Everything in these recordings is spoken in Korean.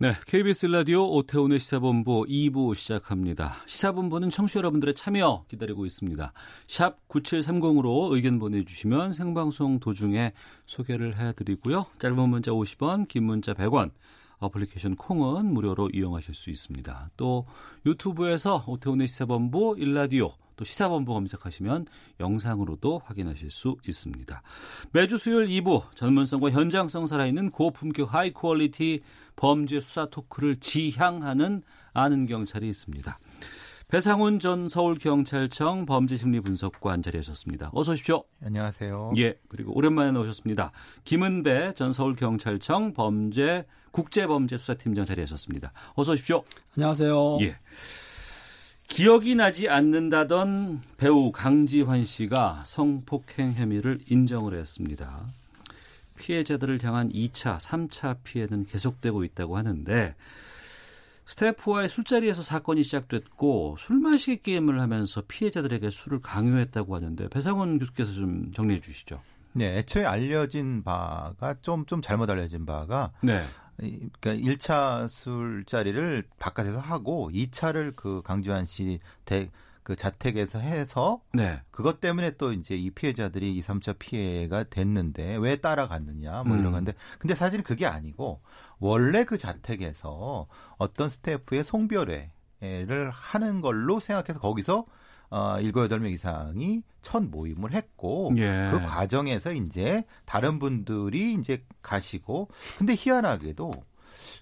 네, KBS 라디오 오태훈의 시사본부 2부 시작합니다. 시사본부는 청취자 여러분들의 참여 기다리고 있습니다. 샵 9730으로 의견 보내주시면 생방송 도중에 소개를 해드리고요. 짧은 문자 50원, 긴 문자 100원, 어플리케이션 콩은 무료로 이용하실 수 있습니다. 또 유튜브에서 오태훈의 시사본부 1라디오 또 시사본부 검색하시면 영상으로도 확인하실 수 있습니다. 매주 수요일 2부 전문성과 현장성 살아있는 고품격 high quality 범죄 수사 토크를 지향하는 아는 경찰이 있습니다. 배상훈 전 서울경찰청 범죄심리분석관 자리하셨습니다. 어서 오십시오. 안녕하세요. 예, 그리고 오랜만에 나오셨습니다. 김은배 전 서울경찰청 범죄 국제범죄수사팀장 자리하셨습니다. 어서 오십시오. 안녕하세요. 예. 기억이 나지 않는다던 배우 강지환 씨가 성폭행 혐의를 인정을 했습니다. 피해자들을 향한 2차, 3차 피해는 계속되고 있다고 하는데 스태프와의 술자리에서 사건이 시작됐고 술 마시기 게임을 하면서 피해자들에게 술을 강요했다고 하는데 배상훈 교수께서 좀 정리해 주시죠. 네, 애초에 알려진 바가 좀, 좀 잘못 알려진 바가. 네. 이- 그러니까 1차 술자리를 바깥에서 하고 2차를 그 강지환 씨 대, 그 자택에서 해서 네. 그것 때문에 또 이제 이 피해자들이 2, 3차 피해가 됐는데 왜 따라갔느냐 뭐 음. 이런 건데 근데 사실은 그게 아니고 원래 그 자택에서 어떤 스태프의 송별회를 하는 걸로 생각해서 거기서 어, 7, 8명 이상이 첫 모임을 했고 예. 그 과정에서 이제 다른 분들이 이제 가시고 근데 희한하게도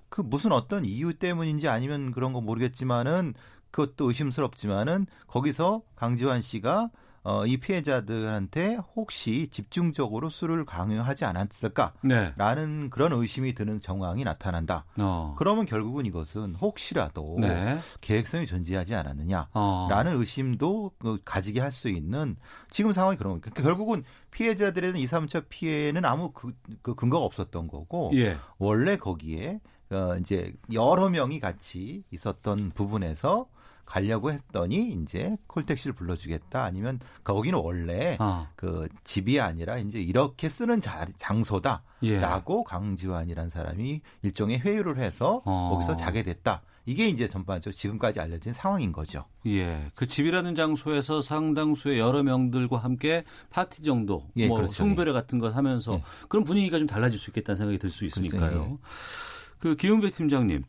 그 무슨 어떤 이유 때문인지 아니면 그런 거 모르겠지만은 그것도 의심스럽지만은 거기서 강지환 씨가 어, 이 피해자들한테 혹시 집중적으로 술을 강요하지 않았을까라는 네. 그런 의심이 드는 정황이 나타난다. 어. 그러면 결국은 이것은 혹시라도 네. 계획성이 존재하지 않았느냐. 어. 라는 의심도 그 가지게 할 수 있는 지금 상황이 그런 거니까 결국은 피해자들에 대한 2, 3차 피해는 아무 그, 그 근거가 없었던 거고 예. 원래 거기에 어 이제 여러 명이 같이 있었던 부분에서 가려고 했더니 이제 콜택시를 불러주겠다 아니면 거기는 원래 아. 그 집이 아니라 이제 이렇게 쓰는 자, 장소다. 예. 라고 강지환이라는 사람이 일종의 회유를 해서 어. 거기서 자게 됐다. 이게 이제 전반적으로 지금까지 알려진 상황인 거죠. 예, 그 집이라는 장소에서 상당수의 여러 명들과 함께 파티 정도, 예, 뭐 그렇죠. 송별회 같은 거 하면서 예. 그런 분위기가 좀 달라질 수 있겠다는 생각이 들 수 있으니까요. 그렇죠. 예. 그 기훈배 팀장님,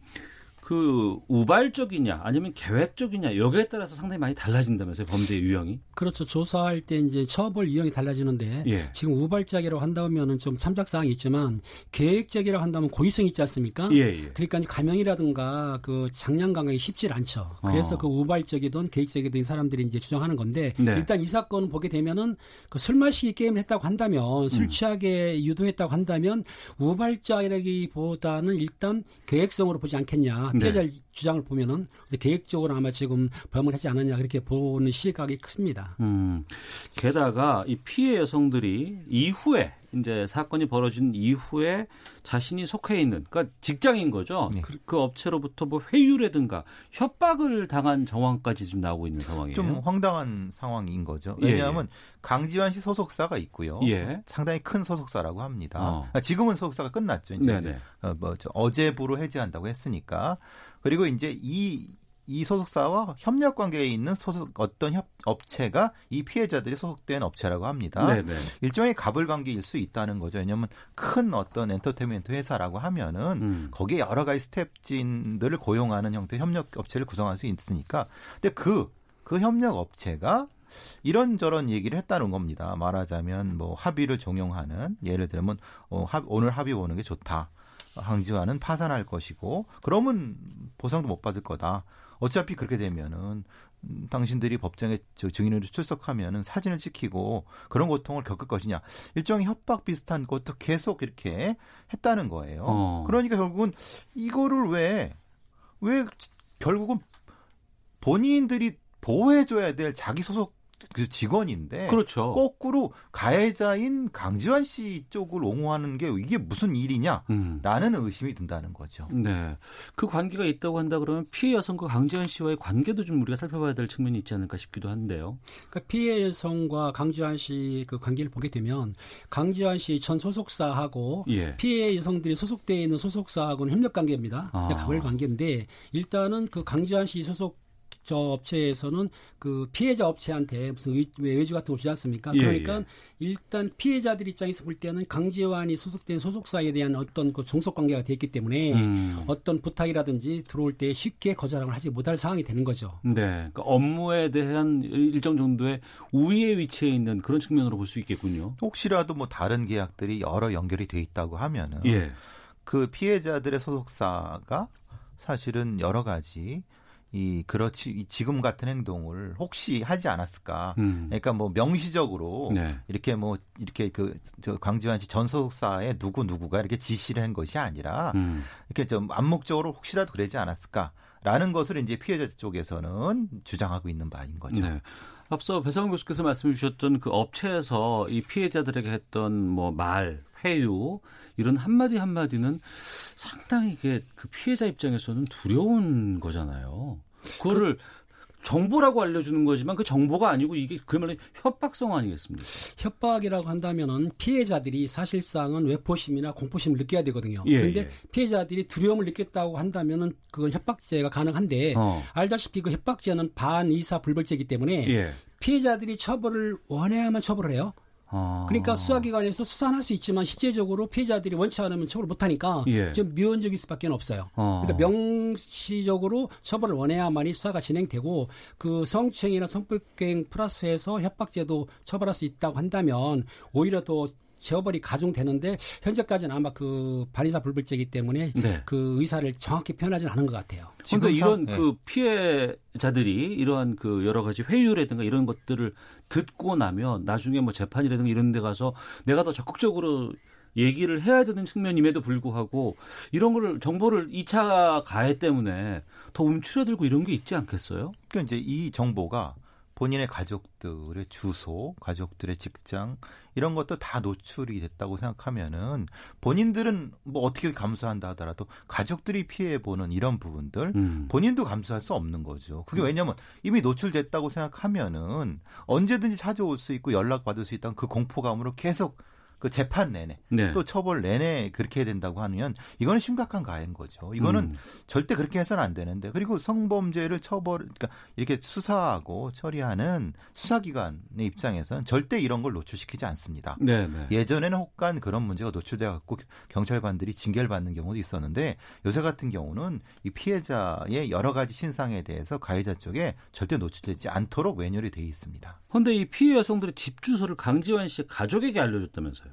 그 우발적이냐 아니면 계획적이냐 여기에 따라서 상당히 많이 달라진다면서요 범죄 유형이? 그렇죠. 조사할 때 이제 처벌 유형이 달라지는데 예. 지금 우발적이라고 한다면은 좀 참작 사항이 있지만 계획적이라고 한다면 고의성이 있지 않습니까? 예, 예. 그러니까 감형이라든가 그 장량 강행이 쉽질 않죠. 그래서 어. 그 우발적이든 계획적이든 사람들이 이제 주장하는 건데 네. 일단 이 사건을 보게 되면은 그 술 마시기 게임을 했다고 한다면 술 음. 취하게 유도했다고 한다면 우발적이라기보다는 일단 계획성으로 보지 않겠냐. 네. 피해자 주장을 보면은 계획적으로 아마 지금 범을 하지 않았냐 그렇게 보는 시각이 큽니다. 음, 게다가 이 피해 여성들이 이후에 이제 사건이 벌어진 이후에 자신이 속해 있는 그러니까 직장인 거죠. 네. 그, 그 업체로부터 뭐 회유라든가 협박을 당한 정황까지 지금 나오고 있는 상황이에요. 좀 황당한 상황인 거죠. 예, 왜냐하면 강지환 씨 소속사가 있고요. 예. 상당히 큰 소속사라고 합니다. 어. 그러니까 지금은 소속사가 끝났죠. 이제. 어, 뭐, 저 어제부로 해지한다고 했으니까. 그리고 이제 이, 이 소속사와 협력 관계에 있는 소속, 어떤 협, 업체가 이 피해자들이 소속된 업체라고 합니다. 네네. 일종의 갑을 관계일 수 있다는 거죠. 왜냐하면 큰 어떤 엔터테인먼트 회사라고 하면은 음. 거기에 여러 가지 스텝진들을 고용하는 형태의 협력 업체를 구성할 수 있으니까. 근데 그, 그 협력 업체가 이런저런 얘기를 했다는 겁니다. 말하자면 뭐 합의를 종용하는 예를 들면 어, 합- 오늘 합의 보는 게 좋다. 항지와는 파산할 것이고 그러면 보상도 못 받을 거다. 어차피 그렇게 되면은 음, 당신들이 법정에 저 증인으로 출석하면은 사진을 찍히고 그런 고통을 겪을 것이냐 일종의 협박 비슷한 것도 계속 이렇게 했다는 거예요. 어. 그러니까 결국은 이거를 왜왜 결국은 본인들이 보호해줘야 될 자기 소속 그 직원인데 그렇죠. 거꾸로 가해자인 강지환 씨 쪽을 옹호하는 게 이게 무슨 일이냐라는 음. 의심이 든다는 거죠. 네. 그 관계가 있다고 한다 그러면 피해 여성과 강지환 씨와의 관계도 좀 우리가 살펴봐야 될 측면이 있지 않을까 싶기도 한데요. 그러니까 피해 여성과 강지환 씨 그 관계를 보게 되면 강지환 씨 전 소속사하고 예. 피해 여성들이 소속되어 있는 소속사하고는 협력 관계입니다. 아. 가별 관계인데 일단은 그 강지환 씨 소속 저 업체에서는 그 피해자 업체한테 무슨 외, 외주 같은 거 주지 않습니까? 예, 그러니까 예. 일단 피해자들 입장에서 볼 때는 강지환이 소속된 소속사에 대한 어떤 그 종속 관계가 돼 있기 때문에 음. 어떤 부탁이라든지 들어올 때 쉽게 거절을 하지 못할 상황이 되는 거죠. 네. 그러니까 업무에 대한 일정 정도의 우위에 위치해 있는 그런 측면으로 볼 수 있겠군요. 혹시라도 뭐 다른 계약들이 여러 연결이 돼 있다고 하면은 예. 그 피해자들의 소속사가 사실은 여러 가지 이 그렇지 이 지금 같은 행동을 혹시 하지 않았을까? 음. 그러니까 뭐 명시적으로 네. 이렇게 뭐 이렇게 그저 강지환 씨전 소속사의 누구 누구가 이렇게 지시를 한 것이 아니라 음. 이렇게 좀 암묵적으로 혹시라도 그러지 않았을까 라는 것을 이제 피해자 쪽에서는 주장하고 있는 바인 거죠. 네. 앞서 배상훈 교수께서 말씀해 주셨던 그 업체에서 이 피해자들에게 했던 뭐 말, 회유 이런 한마디 한마디는 상당히 이게 그 피해자 입장에서는 두려운 거잖아요. 그거를 정보라고 알려주는 거지만 그 정보가 아니고 이게 그야말로 협박성 아니겠습니까? 협박이라고 한다면은 피해자들이 사실상은 외포심이나 공포심을 느껴야 되거든요. 예, 그런데 예. 피해자들이 두려움을 느꼈다고 한다면은 그건 협박죄가 가능한데 어. 알다시피 그 협박죄는 반의사 불벌죄이기 때문에 예. 피해자들이 처벌을 원해야만 처벌을 해요. 아. 그러니까 수사기관에서 수사는 할수 있지만 실제적으로 피해자들이 원치 않으면 처벌을 못하니까 예. 좀 미온적일 수밖에 없어요. 어. 그러니까 명시적으로 처벌을 원해야만이 수사가 진행되고 그 성추행이나 성폭행 플러스해서 협박죄도 처벌할 수 있다고 한다면 오히려 더 재벌이 가중되는데 현재까지는 아마 그 반의사 불벌죄이기 때문에 네. 그 의사를 정확히 표현하지는 않은 것 같아요. 지금 이런 상- 네. 그 피해자들이 이러한 그 여러 가지 회유라든가 이런 것들을 듣고 나면 나중에 뭐 재판이라든가 이런 데 가서 내가 더 적극적으로 얘기를 해야 되는 측면임에도 불구하고 이런 걸 정보를 2차 가해 때문에 더 움츠러들고 이런 게 있지 않겠어요? 그러니까 이제 이 정보가 본인의 가족들의 주소, 가족들의 직장 이런 것도 다 노출이 됐다고 생각하면은 본인들은 뭐 어떻게 감수한다 하더라도 가족들이 피해 보는 이런 부분들 음. 본인도 감수할 수 없는 거죠. 그게 왜냐면 이미 노출됐다고 생각하면은 언제든지 찾아올 수 있고 연락 받을 수 있다는 그 공포감으로 계속 그 재판 내내 네. 또 처벌 내내 그렇게 해야 된다고 하면 이거는 심각한 가해인 거죠. 이거는 음. 절대 그렇게 해서는 안 되는데 그리고 성범죄를 처벌 그러니까 이렇게 수사하고 처리하는 수사기관의 입장에서는 절대 이런 걸 노출시키지 않습니다. 네, 네. 예전에는 혹간 그런 문제가 노출돼 갖고 경찰관들이 징계를 받는 경우도 있었는데 요새 같은 경우는 이 피해자의 여러 가지 신상에 대해서 가해자 쪽에 절대 노출되지 않도록 외렬이 돼 있습니다. 그런데 이 피해 여성들의 집 주소를 강지환 씨 가족에게 알려줬다면서요?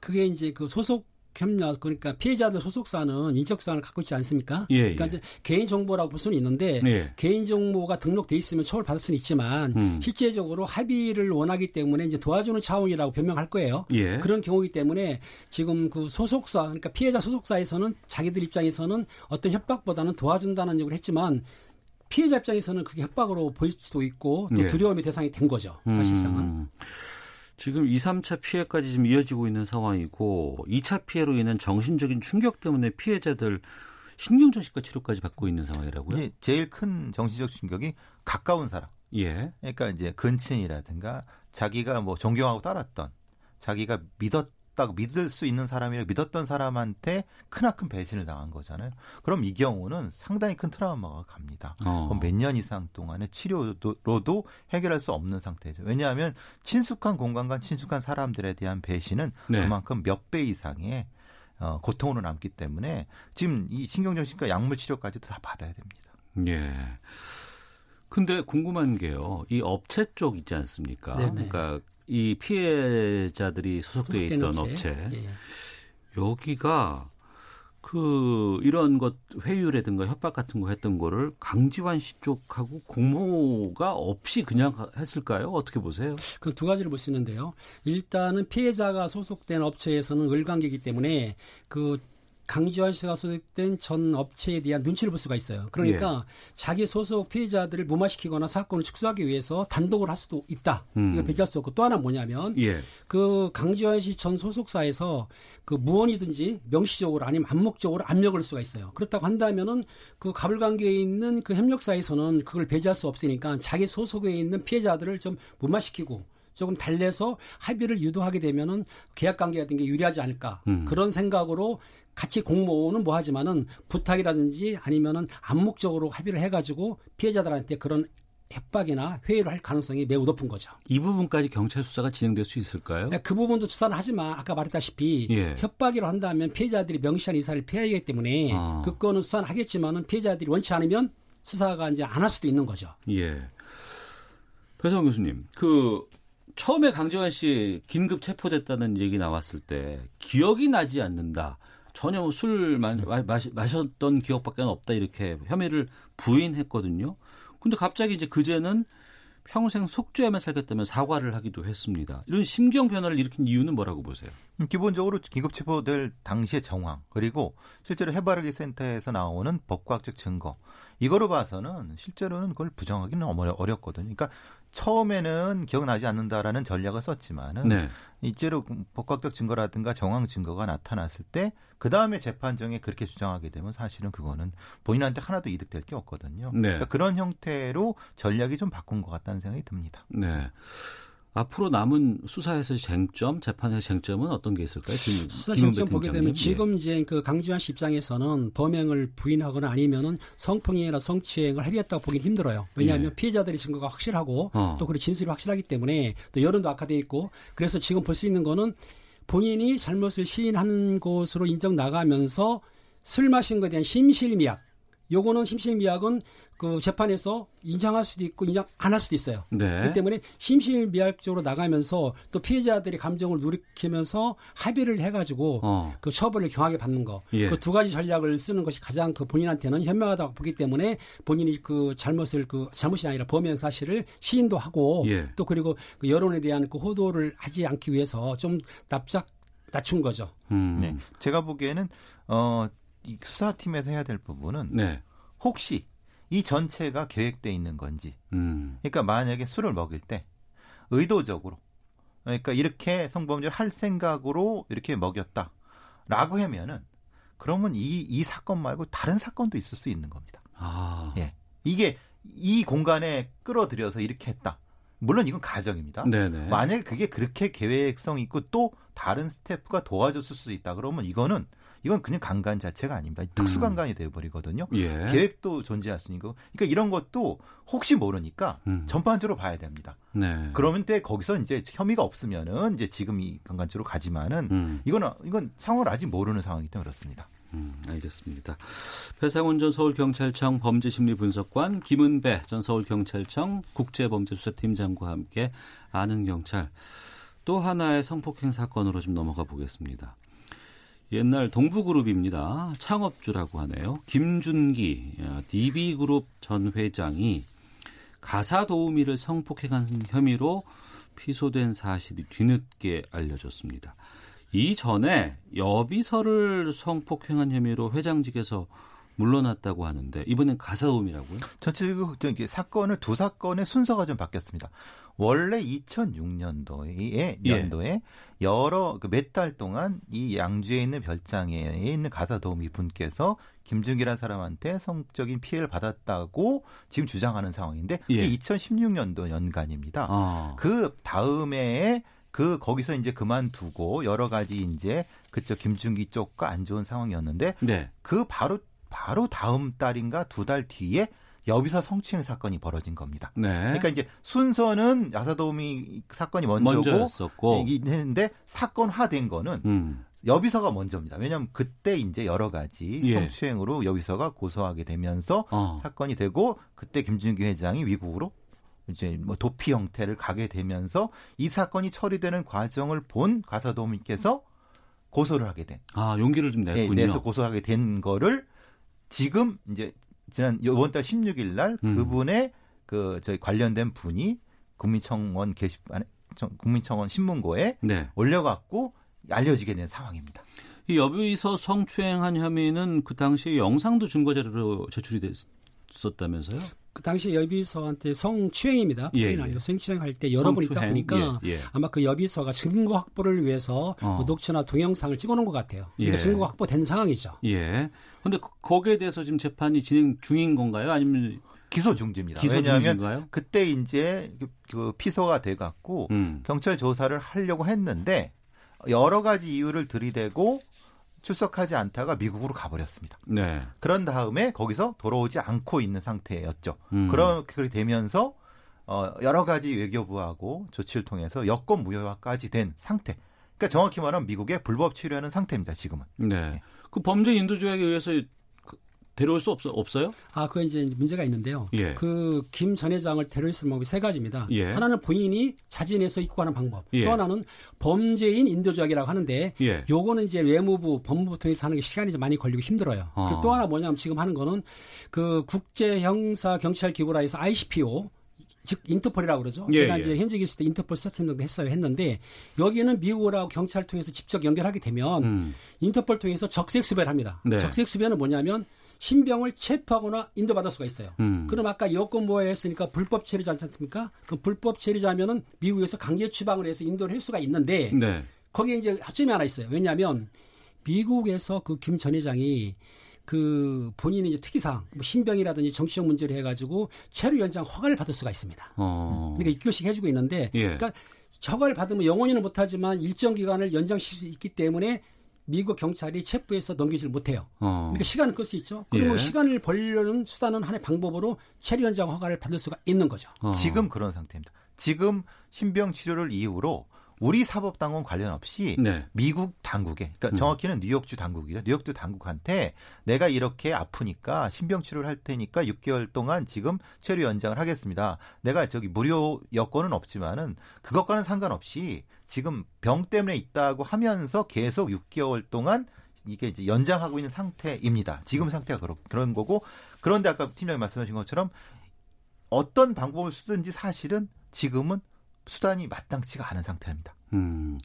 그게 이제 그 소속 협력 그러니까 피해자들 소속사는 인적 사항을 갖고 있지 않습니까? 예, 그러니까 예. 이제 개인 정보라고 볼 수는 있는데 예. 개인 정보가 등록돼 있으면 처벌 받을 수는 있지만 음. 실제적으로 합의를 원하기 때문에 이제 도와주는 차원이라고 변명할 거예요. 예. 그런 경우이기 때문에 지금 그 소속사 그러니까 피해자 소속사에서는 자기들 입장에서는 어떤 협박보다는 도와준다는 얘기를 했지만 피해자 입장에서는 그게 협박으로 보일 수도 있고 또 예. 두려움의 대상이 된 거죠. 사실상은. 음. 지금 2, 3차 피해까지 지금 이어지고 있는 상황이고 2차 피해로 인한 정신적인 충격 때문에 피해자들 신경정신과 치료까지 받고 있는 상황이라고요? 이제 제일 큰 정신적 충격이 가까운 사람. 예. 그러니까 이제 근친이라든가 자기가 뭐 존경하고 따랐던 자기가 믿었 다고 믿을 수 있는 사람이라 믿었던 사람한테 크나큰 배신을 당한 거잖아요. 그럼 이 경우는 상당히 큰 트라우마가 갑니다. 어. 몇년 이상 동안의 치료로도 해결할 수 없는 상태죠. 왜냐하면 친숙한 공간과 친숙한 사람들에 대한 배신은 네. 그만큼 몇 배 이상의 어, 고통으로 남기 때문에 지금 이 신경정신과 약물 치료까지도 다 받아야 됩니다. 예. 근데 궁금한 게요. 이 업체 쪽 있지 않습니까? 네네. 그러니까 이 피해자들이 소속돼 있던 업체. 예. 여기가 그 이런 것 회유라든가 협박 같은 거 했던 거를 강지환 씨 쪽하고 공모가 없이 그냥 했을까요? 어떻게 보세요? 그 두 가지를 볼 수 있는데요. 일단은 피해자가 소속된 업체에서는 을관계이기 때문에 그 강지환 씨가 소속된 전 업체에 대한 눈치를 볼 수가 있어요. 그러니까 자기 소속 피해자들을 무마시키거나 사건을 축소하기 위해서 단독을 할 수도 있다. 음. 이걸 배제할 수 없고 또 하나 뭐냐면 예. 그 강지환 씨 전 소속사에서 그 무언이든지 명시적으로 아니면 암묵적으로 압력을 할 수가 있어요. 그렇다고 한다면은 그 가불관계에 있는 그 협력사에서는 그걸 배제할 수 없으니까 자기 소속에 있는 피해자들을 좀 무마시키고 조금 달래서 합의를 유도하게 되면은 계약 관계가 된 게 유리하지 않을까 음. 그런 생각으로 같이 공모는 뭐 하지만은 부탁이라든지 아니면은 암묵적으로 합의를 해가지고 피해자들한테 그런 협박이나 회의를 할 가능성이 매우 높은 거죠. 이 부분까지 경찰 수사가 진행될 수 있을까요? 그 부분도 추산을 하지만 아까 말했다시피 예. 협박이라 고 한다면 피해자들이 명시한 이사를 피해야 하기 때문에 아. 그 건은 수사는 하겠지만은 피해자들이 원치 않으면 수사가 이제 안 할 수도 있는 거죠. 예. 배성 교수님, 그 처음에 강재환 씨 긴급 체포됐다는 얘기 나왔을 때 기억이 나지 않는다. 전혀 뭐술 마, 마, 마시- 마셨던 기억밖에 없다 이렇게 혐의를 부인했거든요. 근데 갑자기 이제 그제는 평생 속죄하며 살겠다며 사과를 하기도 했습니다. 이런 심경 변화를 일으킨 이유는 뭐라고 보세요? 음, 기본적으로 긴급 체포될 당시의 정황 그리고 실제로 해바라기 센터에서 나오는 법과학적 증거 이거로 봐서는 실제로는 그걸 부정하기는 어렵거든요. 그러니까 처음에는 기억나지 않는다라는 전략을 썼지만은 네. 이제로 법과학적 증거라든가 정황 증거가 나타났을 때 그 다음에 재판정에 그렇게 주장하게 되면 사실은 그거는 본인한테 하나도 이득될 게 없거든요. 네. 그러니까 그런 형태로 전략이 좀 바꾼 것 같다는 생각이 듭니다. 네. 앞으로 남은 수사에서의 쟁점, 재판의 쟁점은 어떤 게 있을까요? 김, 수사 쟁점 보게? 되면 지금 이제 그 강지환 씨 입장에서는 범행을 부인하거나 아니면은 성폭행이나 성추행을 합의했다고 보긴 힘들어요. 왜냐하면 예. 피해자들이 증거가 확실하고 어. 또 그리고 진술이 확실하기 때문에 또 여론도 악화돼 있고 그래서 지금 볼 수 있는 거는 본인이 잘못을 시인한 것으로 인정 나가면서 술 마신 것에 대한 심실미약. 요거는 심실미약은 그 재판에서 인정할 수도 있고 인정 안 할 수도 있어요. 네. 그렇기 때문에 심실미약적으로 나가면서 또 피해자들의 감정을 누리키면서 합의를 해가지고 어. 그 처벌을 경하게 받는 거. 예. 그두 가지 전략을 쓰는 것이 가장 그 본인한테는 현명하다고 보기 때문에 본인이 그 잘못을 그 잘못이 아니라 범행 사실을 시인도 하고 예. 또 그리고 그 여론에 대한 그 호도를 하지 않기 위해서 좀 납작 낮춘 거죠. 음. 네. 제가 보기에는 어, 이 수사팀에서 해야 될 부분은 네. 혹시 이 전체가 계획돼 있는 건지 음. 그러니까 만약에 술을 먹일 때 의도적으로 그러니까 이렇게 성범죄를 할 생각으로 이렇게 먹였다라고 하면은 그러면 이, 이 사건 말고 다른 사건도 있을 수 있는 겁니다. 아. 예. 이게 이 공간에 끌어들여서 이렇게 했다. 물론 이건 가정입니다. 네네. 만약에 그게 그렇게 계획성 있고 또 다른 스태프가 도와줬을 수 있다 그러면 이거는 이건 그냥 강간 자체가 아닙니다. 특수 강간이 되어 버리거든요. 예. 계획도 존재했으니까. 그러니까 이런 것도 혹시 모르니까 음. 전반적으로 봐야 됩니다. 네. 그러면 때 거기서 이제 혐의가 없으면은 이제 지금 이 강간죄로 가지만은 음. 이거는 이건 상황을 아직 모르는 상황이기 때문에 그렇습니다. 음, 알겠습니다. 배상훈 전 서울경찰청 범죄심리분석관, 김은배 전 서울경찰청 국제범죄수사팀장과 함께 아는 경찰 또 하나의 성폭행 사건으로 좀 넘어가 보겠습니다. 옛날 동부그룹입니다. 창업주라고 하네요. 김준기 DB그룹 전 회장이 가사 도우미를 성폭행한 혐의로 피소된 사실이 뒤늦게 알려졌습니다. 이전에 여비서를 성폭행한 혐의로 회장직에서 물러났다고 하는데 이번엔 가사 도우미라고요? 전체적으로 사건을 두 사건의 순서가 좀 바뀌었습니다. 원래 2006년도에 예. 년도에 여러 그 몇 달 동안 이 양주에 있는 별장에 있는 가사 도우미 분께서 김준기라는 사람한테 성적인 피해를 받았다고 지금 주장하는 상황인데 예. 이게 2016년도 연간입니다. 아, 그 다음에 그 거기서 이제 그만두고 여러 가지 이제 그쪽 김준기 쪽과 안 좋은 상황이었는데 네. 그 바로 바로 다음 달인가 두 달 뒤에 여비서 성추행 사건이 벌어진 겁니다. 네. 그러니까 이제 순서는 야사도우미 사건이 먼저고. 했는데 사건화된 거는 음. 여비서가 먼저입니다. 왜냐하면 그때 이제 여러 가지 예. 성추행으로 여비서가 고소하게 되면서 어. 사건이 되고 그때 김준규 회장이 위국으로 이제 뭐 도피 형태를 가게 되면서 이 사건이 처리되는 과정을 본 가사도우미께서 고소를 하게 된 아, 용기를 좀 예, 냈군요. 내서 고소하게 된 거를 지금 이제 지난 이번 달 16일 날 음. 그분의 그 저희 관련된 분이 국민청원 게시판 청- 국민청원 신문고에 네. 올려갖고 알려지게 된 상황입니다. 이 여비서 성추행한 혐의는 그 당시에 영상도 증거 자료로 제출이 됐었다면서요? 그 당시 여비서한테 성추행입니다. 예, 추행이 예. 아니고 성추행할 때 여러 번 있다 보니까 예, 예. 아마 그 여비서가 증거 확보를 위해서 어. 뭐 녹취나 동영상을 찍어놓은 것 같아요. 그러니까 예. 증거 확보된 상황이죠. 예. 근데 그- 거기에 대해서 지금 재판이 진행 중인 건가요? 아니면 기소 중지입니다. 기소 왜냐하면 중지인가요? 그때 이제 그- 그 피소가 돼 갖고 음. 경찰 조사를 하려고 했는데 여러 가지 이유를 들이대고 출석하지 않다가 미국으로 가버렸습니다. 네. 그런 다음에 거기서 돌아오지 않고 있는 상태였죠. 음. 그렇게 되면서 어, 여러 가지 외교부하고 조치를 통해서 여권 무효화까지 된 상태. 그러니까 정확히 말하면 미국에 불법 체류하는 상태입니다. 지금은. 네. 그 범죄 인도 조약에 의해서 그- 데려올 수 없, 없어요? 아, 그 이제 문제가 있는데요. 예. 그김 전 회장을 테러리스트 방법이 세 가지입니다. 예. 하나는 본인이 자진해서 입국하는 방법. 예. 또 하나는 범죄인 인도조약이라고 하는데 예. 요거는 이제 외무부 법무부 통해서 하는 게 시간이 좀 많이 걸리고 힘들어요. 어. 그리고 또 하나 뭐냐면 지금 하는 거는 그 국제 형사 경찰 기구라 해서 ICPO 즉 인터폴이라고 그러죠. 예, 제가 예. 이제 현직에 있을 때 인터폴 서팅도 했어요. 했는데 여기는 미국하고 경찰 통해서 직접 연결하게 되면 음. 인터폴 통해서 적색 수배를 합니다. 네. 적색 수배는 뭐냐면 신병을 체포하거나 인도받을 수가 있어요. 음. 그럼 아까 여권 모에 했으니까 불법 체류자 않지 않습니까? 그 불법 체류자면은 미국에서 강제 추방을 해서 인도를 할 수가 있는데 네. 거기에 이제 하점이 하나 있어요. 왜냐하면 미국에서 그 김 전 회장이 그 본인이 이제 특이사항, 뭐 신병이라든지 정치적 문제를 해가지고 체류 연장 허가를 받을 수가 있습니다. 어. 그러니까 6개월씩 해주고 있는데, 예. 그러니까 허가를 받으면 영원히는 못하지만 일정 기간을 연장시킬 수 있기 때문에 미국 경찰이 체포해서 넘기지를 못해요. 어. 그러니까 시간을 끌 수 있죠. 그러면 예. 시간을 벌려는 수단은 하나의 방법으로 체류 연장 허가를 받을 수가 있는 거죠. 어. 지금 그런 상태입니다. 지금 신병 치료를 이유로 우리 사법당원 관련 없이 네. 미국 당국에, 그러니까 정확히는 뉴욕주 당국이죠. 뉴욕주 당국한테 내가 이렇게 아프니까 신병 치료를 할 테니까 6개월 동안 지금 체류 연장을 하겠습니다. 내가 저기 무료 여권은 없지만은 그것과는 상관없이 지금 병 때문에 있다고 하면서 계속 6개월 동안 이게 이제 연장하고 있는 상태입니다. 지금 상태가 그런 그런 거고 그런데 아까 팀장님 말씀하신 것처럼 어떤 방법을 쓰든지 사실은 지금은 수단이 마땅치가 않은 상태입니다. 음.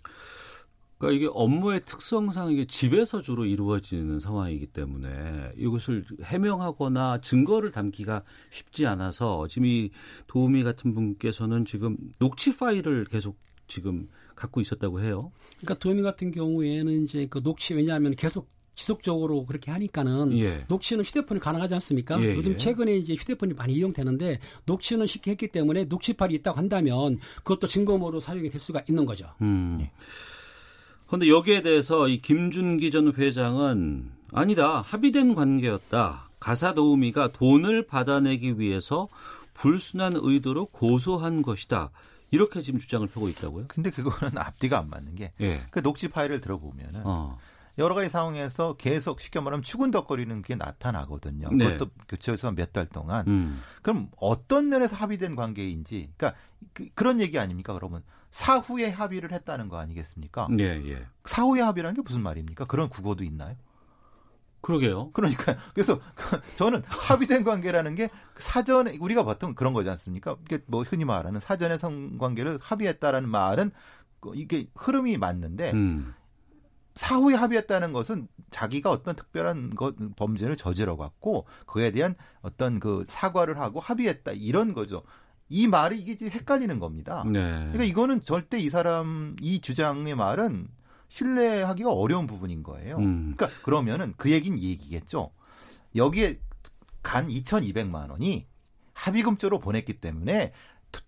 그러니까 이게 업무의 특성상 이게 집에서 주로 이루어지는 상황이기 때문에 이것을 해명하거나 증거를 담기가 쉽지 않아서 지금 이 도우미 같은 분께서는 지금 녹취 파일을 계속 지금 갖고 있었다고 해요. 그러니까 도미 같은 경우에는 이제 그 녹취 왜냐하면 계속 지속적으로 그렇게 하니까는 예. 녹취는 휴대폰이 가능하지 않습니까? 예, 요즘 예. 최근에 이제 휴대폰이 많이 이용되는데 녹취는 쉽게 했기 때문에 녹취판이 있다고 한다면 그것도 증거모로 사용이 될 수가 있는 거죠. 음. 그런데 여기에 대해서 이 김준기 전 회장은 아니다 합의된 관계였다. 가사 도우미가 돈을 받아내기 위해서 불순한 의도로 고소한 것이다. 이렇게 지금 주장을 펴고 있다고요? 근데 그거는 앞뒤가 안 맞는 게그 예. 녹취 파일을 들어보면은 어. 여러 가지 상황에서 계속 쉽게 말하면 추근덕거리는 게 나타나거든요. 네. 그것도 교체해서 몇 달 동안. 음. 그럼 어떤 면에서 합의된 관계인지, 그러니까 그, 런 얘기 아닙니까? 그러면 사후에 합의를 했다는 거 아니겠습니까? 예, 예. 사후에 합의라는 게 무슨 말입니까? 그런 국어도 있나요? 그러게요. 그러니까 그래서 저는 합의된 관계라는 게 사전에 우리가 보통 그런 거지 않습니까? 이게 뭐 흔히 말하는 사전의 성관계를 합의했다라는 말은 그 이게 흐름이 맞는데 음. 사후에 합의했다는 것은 자기가 어떤 특별한 것 범죄를 저지러 갖고 그에 대한 어떤 그 사과를 하고 합의했다 이런 거죠. 이 말이 이게 헷갈리는 겁니다. 네. 그러니까 이거는 절대 이 사람 이 주장의 말은 신뢰하기가 어려운 부분인 거예요. 음. 그러니까 그러면은 그 얘기는 이 얘기겠죠. 여기에 간 2,200만 원이 합의금조로 보냈기 때문에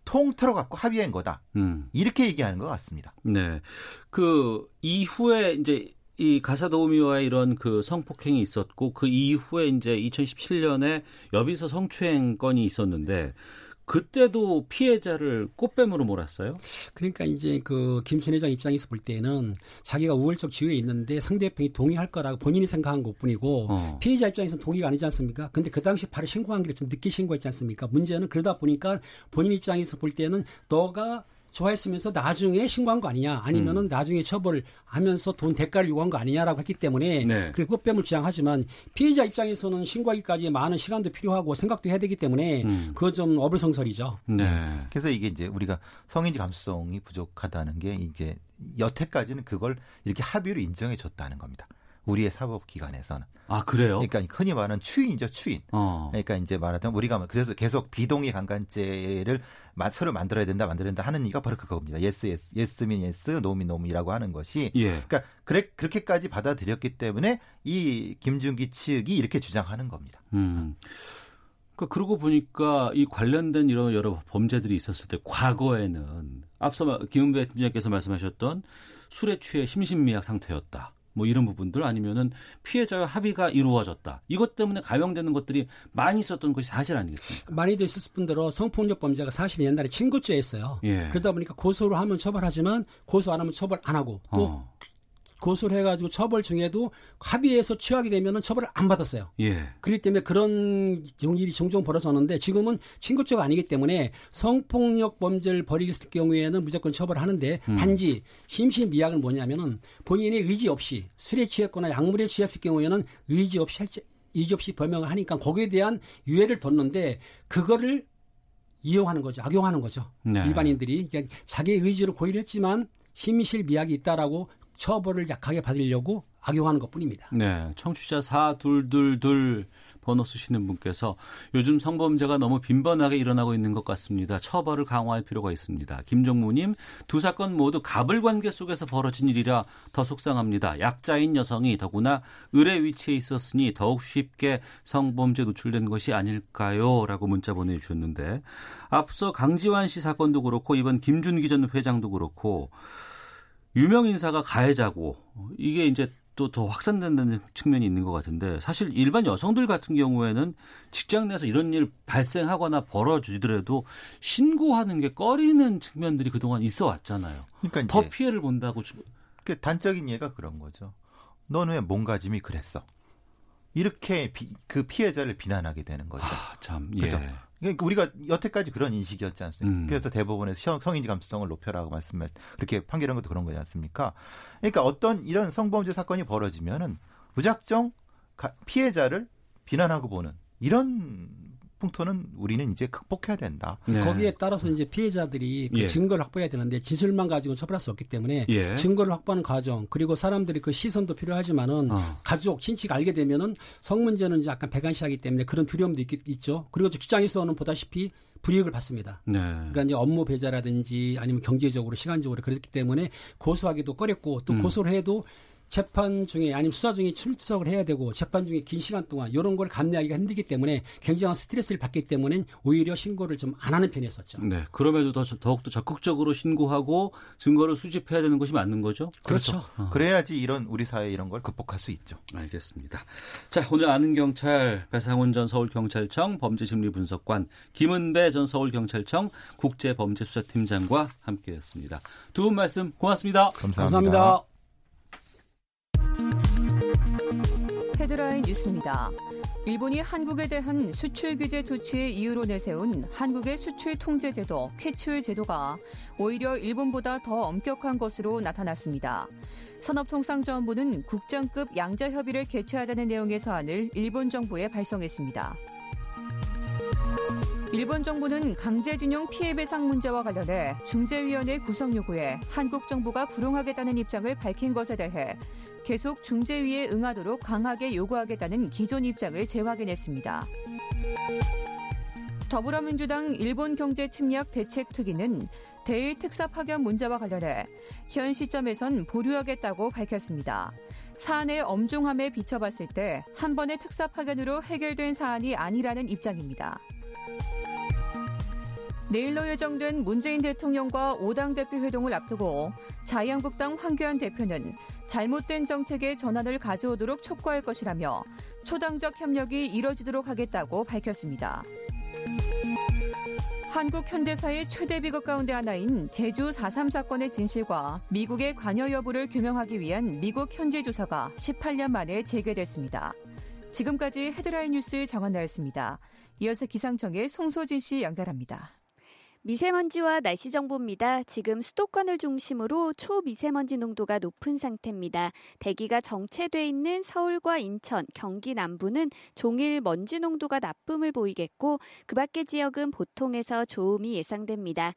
통틀어 갖고 합의한 거다. 음. 이렇게 얘기하는 것 같습니다. 네. 그 이후에 이제 이 가사 도우미와의 이런 그 성폭행이 있었고 그 이후에 이제 2017년에 여비서 성추행 건이 있었는데 그때도 피해자를 꽃뱀으로 몰았어요. 그러니까 이제 그 김천 회장 입장에서 볼 때는 자기가 우월적 지위에 있는데 상대편이 동의할 거라고 본인이 생각한 것 뿐이고 어. 피해자 입장에서는 동의가 아니지 않습니까? 근데 그 당시 바로 신고한 게 좀 늦게 신고했지 않습니까? 문제는 그러다 보니까 본인 입장에서 볼 때는 너가 좋아했으면서 나중에 신고한 거 아니냐 아니면은 나중에 처벌을 하면서 돈 대가를 요구한 거 아니냐라고 했기 때문에 네. 그 꽃뱀을 주장하지만 피해자 입장에서는 신고하기까지 많은 시간도 필요하고 생각도 해야 되기 때문에 음. 그거 좀 어불성설이죠. 네. 그래서 이게 이제 우리가 성인지 감수성이 부족하다는 게 이제 여태까지는 그걸 이렇게 합의로 인정해 줬다는 겁니다. 우리의 사법기관에서는. 아 그래요? 그러니까 흔히 말하는 추인이죠, 추인. 어. 그러니까 이제 말하자면 우리가 그래서 계속 비동의 강간죄를 마- 서로 만들어야 된다, 만들어야 된다 하는 이유가 바로 그겁니다. yes, yes, yes mean yes, no mean no라고 하는 것이. 예. 그러니까 그래, 그렇게까지 받아들였기 때문에 이 김준기 측이 이렇게 주장하는 겁니다. 음. 그 그러고 보니까 이 관련된 이런 여러 범죄들이 있었을 때 과거에는 앞서 마- 김은배 팀장께서 말씀하셨던 술에 취해 심신미약 상태였다. 뭐 이런 부분들 아니면은 피해자와 합의가 이루어졌다. 이것 때문에 감형되는 것들이 많이 있었던 것이 사실 아니겠습니까? 많이도 있을 뿐더러 성폭력 범죄가 사실 옛날에 친고죄였어요. 예. 그러다 보니까 고소를 하면 처벌하지만 고소 안 하면 처벌 안 하고 또 어. 고소를 해가지고 처벌 중에도 합의해서 취하게 되면은 처벌을 안 받았어요. 예. 그렇기 때문에 그런 일이 종종 벌어졌는데 지금은 친고죄가 아니기 때문에 성폭력 범죄를 벌이겠을 경우에는 무조건 처벌하는데 단지 심신미약은 뭐냐면은 본인의 의지 없이 술에 취했거나 약물에 취했을 경우에는 의지 없이 할, 의지 없이 범행을 하니까 거기에 대한 유예를 뒀는데 그거를 이용하는 거죠. 악용하는 거죠. 네. 일반인들이 그러니까 자기의 의지로 고의를 했지만 심실미약이 있다라고 처벌을 약하게 받으려고 악용하는 것뿐입니다. 네, 청취자 4222 번호 쓰시는 분께서 요즘 성범죄가 너무 빈번하게 일어나고 있는 것 같습니다. 처벌을 강화할 필요가 있습니다. 김종무님, 두 사건 모두 갑을 관계 속에서 벌어진 일이라 더 속상합니다. 약자인 여성이 더구나 을의 위치에 있었으니 더욱 쉽게 성범죄 노출된 것이 아닐까요? 라고 문자 보내주셨는데 앞서 강지환 씨 사건도 그렇고 이번 김준기 전 회장도 그렇고 유명 인사가 가해자고 이게 이제 또 더 확산된다는 측면이 있는 것 같은데 사실 일반 여성들 같은 경우에는 직장 내에서 이런 일 발생하거나 벌어지더라도 신고하는 게 꺼리는 측면들이 그동안 있어 왔잖아요. 그러니까 더 피해를 본다고 주- 그 단적인 예가 그런 거죠. 너는 왜 몸가짐이 그랬어? 이렇게 비- 그 피해자를 비난하게 되는 거죠. 아, 참 그죠. 예. 그러니까 우리가 여태까지 그런 인식이었지 않습니까? 음. 그래서 대법원에서 성- 성인지 감수성을 높여라고 말씀을 그렇게 판결한 것도 그런 거지 않습니까? 그러니까 어떤 이런 성범죄 사건이 벌어지면은 무작정 가- 피해자를 비난하고 보는 이런 풍토는 우리는 이제 극복해야 된다. 네. 거기에 따라서 이제 피해자들이 그 예. 증거를 확보해야 되는데 진술만 가지고는 처벌할 수 없기 때문에 예. 증거를 확보하는 과정 그리고 사람들이 그 시선도 필요하지만은 어. 가족 친치가 알게 되면은 성 문제는 이제 약간 배관시하기 때문에 그런 두려움도 있, 있죠. 그리고 직장에서는 보다시피 불이익을 받습니다. 네. 그러니까 이제 업무 배제라든지 아니면 경제적으로 시간적으로 그렇기 때문에 고소하기도 꺼렸고 또 음. 고소를 해도 재판 중에 아니면 수사 중에 출석을 해야 되고 재판 중에 긴 시간 동안 이런 걸 감내하기가 힘들기 때문에 굉장한 스트레스를 받기 때문에 오히려 신고를 좀 안 하는 편이었었죠. 네. 그럼에도 더 더욱더 적극적으로 신고하고 증거를 수집해야 되는 것이 맞는 거죠? 그렇죠. 어. 그래야지 이런 우리 사회 이런 걸 극복할 수 있죠. 알겠습니다. 자, 오늘 아는 경찰 배상훈 전 서울경찰청 범죄심리분석관 김은배 전 서울경찰청 국제범죄수사팀장과 함께했습니다. 두 분 말씀 고맙습니다. 감사합니다. 감사합니다. 헤드라인 뉴스입니다. 일본이 한국에 대한 수출 규제 조치의 이유로 내세운 한국의 수출 통제 제도 캐치홀 제도가 오히려 일본보다 더 엄격한 것으로 나타났습니다. 산업통상자원부는 국장급 양자 협의를 개최하자는 내용의 사안을 일본 정부에 발송했습니다. 일본 정부는 강제징용 피해배상 문제와 관련해 중재위원회 구성 요구에 한국 정부가 불응하겠다는 입장을 밝힌 것에 대해 계속 중재위에 응하도록 강하게 요구하겠다는 기존 입장을 재확인했습니다. 더불어민주당 일본 경제 침략 대책 특위는 대일 특사 파견 문제와 관련해 현 시점에선 보류하겠다고 밝혔습니다. 사안의 엄중함에 비춰봤을 때 한 번의 특사 파견으로 해결된 사안이 아니라는 입장입니다. 내일로 예정된 문재인 대통령과 5당 대표 회동을 앞두고 자유한국당 황교안 대표는 잘못된 정책의 전환을 가져오도록 촉구할 것이라며 초당적 협력이 이뤄지도록 하겠다고 밝혔습니다. 한국 현대사의 최대 비극 가운데 하나인 제주 4.3 사건의 진실과 미국의 관여 여부를 규명하기 위한 미국 현지 조사가 18년 만에 재개됐습니다. 지금까지 헤드라인 뉴스 정한나였습니다. 이어서 기상청의 송소진 씨 연결합니다. 미세먼지와 날씨 정보입니다. 지금 수도권을 중심으로 초미세먼지 농도가 높은 상태입니다. 대기가 정체돼 있는 서울과 인천, 경기 남부는 종일 먼지 농도가 나쁨을 보이겠고 그 밖의 지역은 보통에서 좋음이 예상됩니다.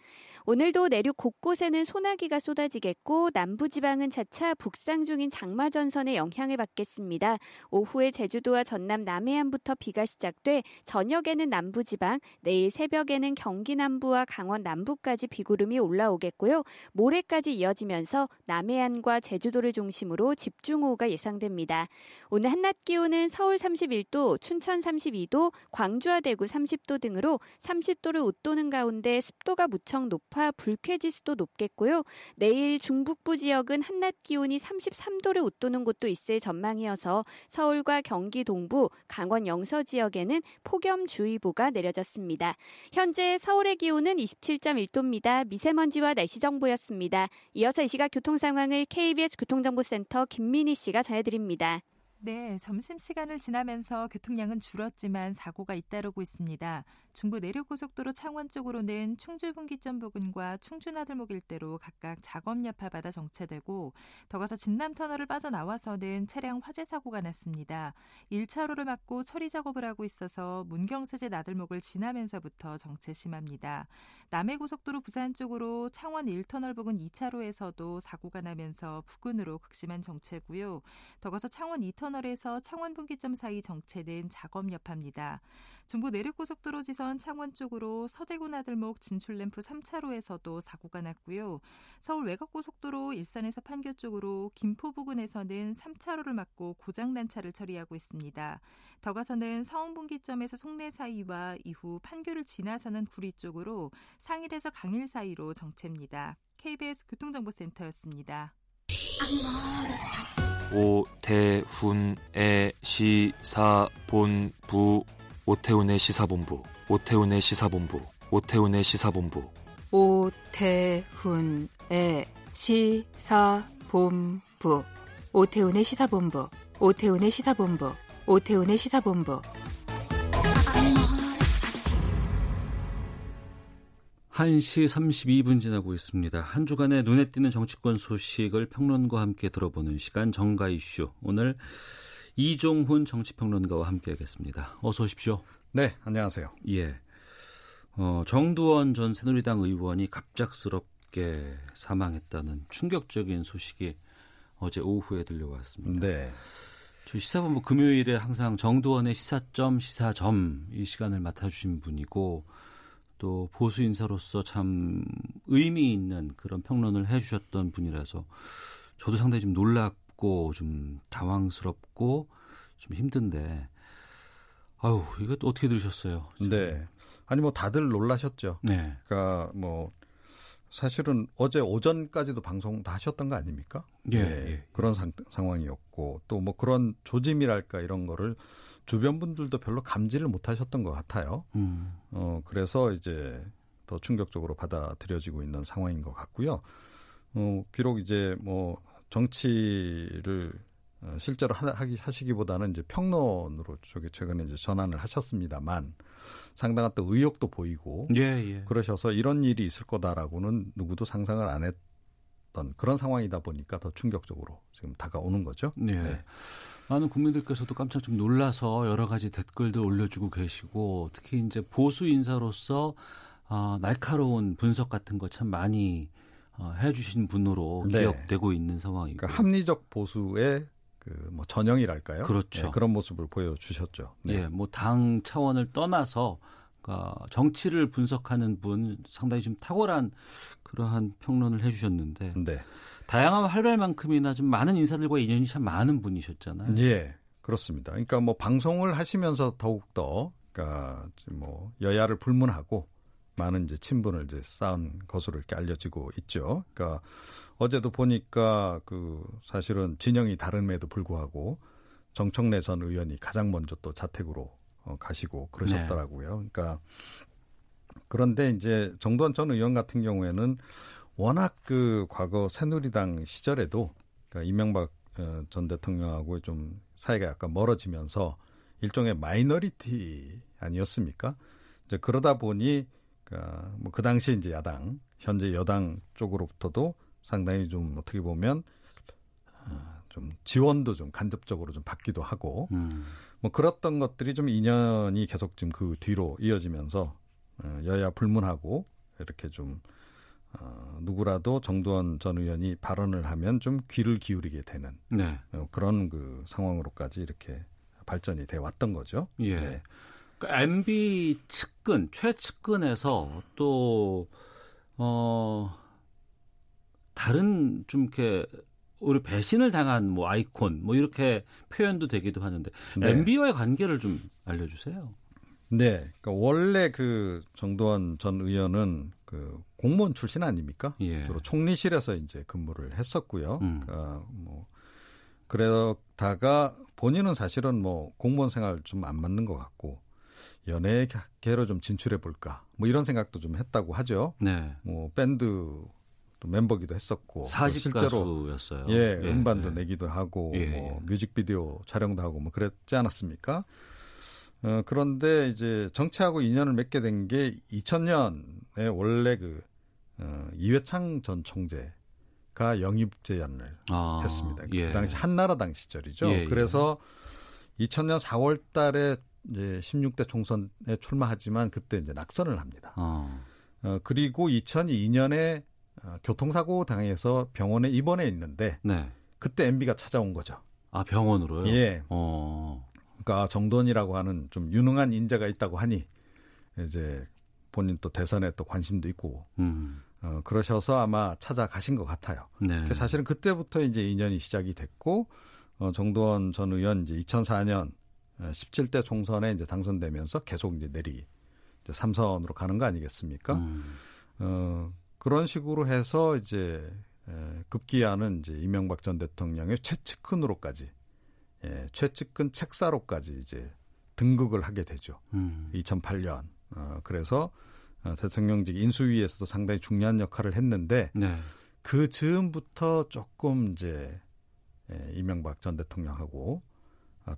오늘도 내륙 곳곳에는 소나기가 쏟아지겠고 남부 지방은 차차 북상 중인 장마 전선의 영향을 받겠습니다. 오후에 제주도와 전남 남해안부터 비가 시작돼 저녁에는 남부 지방, 내일 새벽에는 경기 남부와 강원 남부까지 비구름이 올라오겠고요. 모레까지 이어지면서 남해안과 제주도를 중심으로 집중호우가 예상됩니다. 오늘 한낮 기온은 서울 31도, 춘천 32도, 광주와 대구 30도 등으로 30도를 웃도는 가운데 습도가 무척 높아 불쾌지수도 높겠고요. 내일 중북부 지역은 한낮 기온이 33도를 웃도는 곳도 있을 전망이어서 서울과 경기 동부, 강원 영서 지역에는 폭염주의보가 내려졌습니다. 현재 서울의 기온은 27.1도입니다. 미세먼지와 날씨 정보였습니다. 이어서 이 시각 교통 상황을 KBS 교통정보센터 김민희 씨가 전해드립니다. 네, 점심시간을 지나면서 교통량은 줄었지만 사고가 잇따르고 있습니다. 중부 내륙고속도로 창원 쪽으로는 충주분기점 부근과 충주나들목 일대로 각각 작업 여파받아 정체되고 더 가서 진남터널을 빠져나와서는 차량 화재 사고가 났습니다. 1차로를 막고 처리 작업을 하고 있어서 문경세제 나들목을 지나면서부터 정체 심합니다. 남해고속도로 부산 쪽으로 창원 1터널 부근 2차로에서도 사고가 나면서 부근으로 극심한 정체고요. 더 가서 창원 2터널에서 창원 분기점 사이 정체는 작업 여파입니다. 중부 내륙고속도로 지선 창원 쪽으로 서대구 나들목 진출램프 3차로에서도 사고가 났고요. 서울 외곽고속도로 일산에서 판교 쪽으로 김포 부근에서는 3차로를 막고 고장난 차를 처리하고 있습니다. 더 가서는 서운분기점에서 송내 사이와 이후 판교를 지나서는 구리 쪽으로 상일에서 강일 사이로 정체입니다. KBS 교통정보센터였습니다. 오태훈의 시사본부 오태훈의 시사본부 오태훈의 시사본부 오태훈의 시사본부 오태훈의 시사본부 오태훈의 시사본부 오태훈의 시사본부 오태훈의 시사본부 1시 32분 지나고 있습니다. 한 주간의 눈에 띄는 정치권 소식을 평론가와 함께 들어보는 시간 정가 이슈. 오늘 이종훈 정치평론가와 함께하겠습니다. 어서 오십시오. 네, 안녕하세요. 예. 어, 정두원 전 새누리당 의원이 갑작스럽게 사망했다는 충격적인 소식이 어제 오후에 들려왔습니다. 네. 저 시사본부 금요일에 항상 정두원의 시사점 시사점 이 시간을 맡아주신 분이고 또 보수 인사로서 참 의미 있는 그런 평론을 해주셨던 분이라서 저도 상당히 좀 놀 랍고 좀 당황스럽고 좀 힘든데 아유 이거 또 어떻게 들으셨어요? 네. 아니 뭐 다들 놀라셨죠. 네. 그러니까 뭐 사실은 어제 오전까지도 방송 다 하셨던 거 아닙니까? 예. 네. 예. 그런 상, 상황이었고 또 뭐 그런 조짐이랄까 이런 거를 주변 분들도 별로 감지를 못 하셨던 것 같아요. 음. 어, 그래서 이제 더 충격적으로 받아들여지고 있는 상황인 것 같고요. 어, 비록 이제 뭐 정치를 어, 실제로 하기 하시기보다는 이제 평론으로 저기 최근에 이제 전환을 하셨습니다만 상당한 또 의욕도 보이고 예, 예. 그러셔서 이런 일이 있을 거다라고는 누구도 상상을 안 했던 그런 상황이다 보니까 더 충격적으로 지금 다가오는 거죠. 네. 네. 많은 국민들께서도 깜짝 좀 놀라서 여러 가지 댓글들 올려주고 계시고 특히 이제 보수 인사로서 어, 날카로운 분석 같은 거 참 많이 어, 해주신 분으로 네. 기억되고 있는 상황이고 그러니까 합리적 보수의 그뭐 전형이랄까요? 그렇죠. 네, 그런 모습을 보여주셨죠. 네. 예, 뭐 당 차원을 떠나서 그러니까 정치를 분석하는 분 상당히 좀 탁월한 그러한 평론을 해주셨는데 네. 다양한 활발만큼이나 좀 많은 인사들과 인연이 참 많은 분이셨잖아요. 예, 그렇습니다. 그러니까 뭐 방송을 하시면서 더욱 더 그러니까 뭐 여야를 불문하고 많은 이제 친분을 이제 쌓은 것으로 이렇게 알려지고 있죠. 그러니까 어제도 보니까 그 사실은 진영이 다름에도 불구하고 정청래 전 의원이 가장 먼저 또 자택으로 어, 가시고 그러셨더라고요. 네. 그러니까 그런데 이제 정도원 전 의원 같은 경우에는 워낙 그 과거 새누리당 시절에도 그러니까 이명박 어, 전 대통령하고 좀 사이가 약간 멀어지면서 일종의 마이너리티 아니었습니까? 이제 그러다 보니 그러니까 뭐 그 당시 이제 야당 현재 여당 쪽으로부터도 상당히 좀 어떻게 보면 어, 좀 지원도 좀 간접적으로 좀 받기도 하고 음. 뭐 그랬던 것들이 좀 인연이 계속 좀그 뒤로 이어지면서 어, 여야 불문하고 이렇게 좀 어, 누구라도 정두원 전 의원이 발언을 하면 좀 귀를 기울이게 되는 네. 어, 그런 그 상황으로까지 이렇게 발전이 돼 왔던 거죠. 예. 네. MB 측근 최측근에서 또 어. 다른 좀 이렇게 우리 배신을 당한 뭐 아이콘 뭐 이렇게 표현도 되기도 하는데 네. MB와의 관계를 좀 알려주세요. 네, 그러니까 원래 그 정도원 전 의원은 그 공무원 출신 아닙니까? 예. 주로 총리실에서 이제 근무를 했었고요. 음. 그러니까 뭐 그러다가 본인은 사실은 뭐 공무원 생활 좀 안 맞는 것 같고 연예계로 좀 진출해 볼까 뭐 이런 생각도 좀 했다고 하죠. 네. 뭐 밴드 또 멤버기도 했었고 사십 실제로 가수였어요. 예, 예, 음반도 예. 내기도 하고 예, 뭐 뮤직비디오 촬영도 하고 뭐 그랬지 않았습니까? 어, 그런데 이제 정치하고 인연을 맺게 된 게 2000년에 원래 그 어, 이회창 전 총재가 영입 제안을 아, 했습니다. 예. 그 당시 한나라당 시절이죠. 예, 예. 그래서 2000년 4월 달에 이제 16대 총선에 출마하지만 그때 이제 낙선을 합니다. 어. 어, 그리고 2002년에 어, 교통사고 당해서 병원에 입원해 있는데 네. 그때 MB가 찾아온 거죠. 아 병원으로요? 예. 어. 그러니까 정돈이라고 하는 좀 유능한 인재가 있다고 하니 이제 본인 또 대선에 또 관심도 있고 음. 어, 그러셔서 아마 찾아가신 것 같아요. 네. 그 사실은 그때부터 이제 인연이 시작이 됐고 어, 정도원 전 의원 이제 2004년 17대 총선에 이제 당선되면서 계속 이제 내리 이제 삼선으로 가는 거 아니겠습니까? 음. 어, 그런 식으로 해서 이제 에, 급기야는 이제 이명박 전 대통령의 최측근으로까지 예, 최측근 책사로까지 이제 등극을 하게 되죠. 음. 2008년. 어, 그래서 어, 대통령직 인수위에서도 상당히 중요한 역할을 했는데 네. 그 즈음부터 조금 이제 예, 이명박 전 대통령하고 어,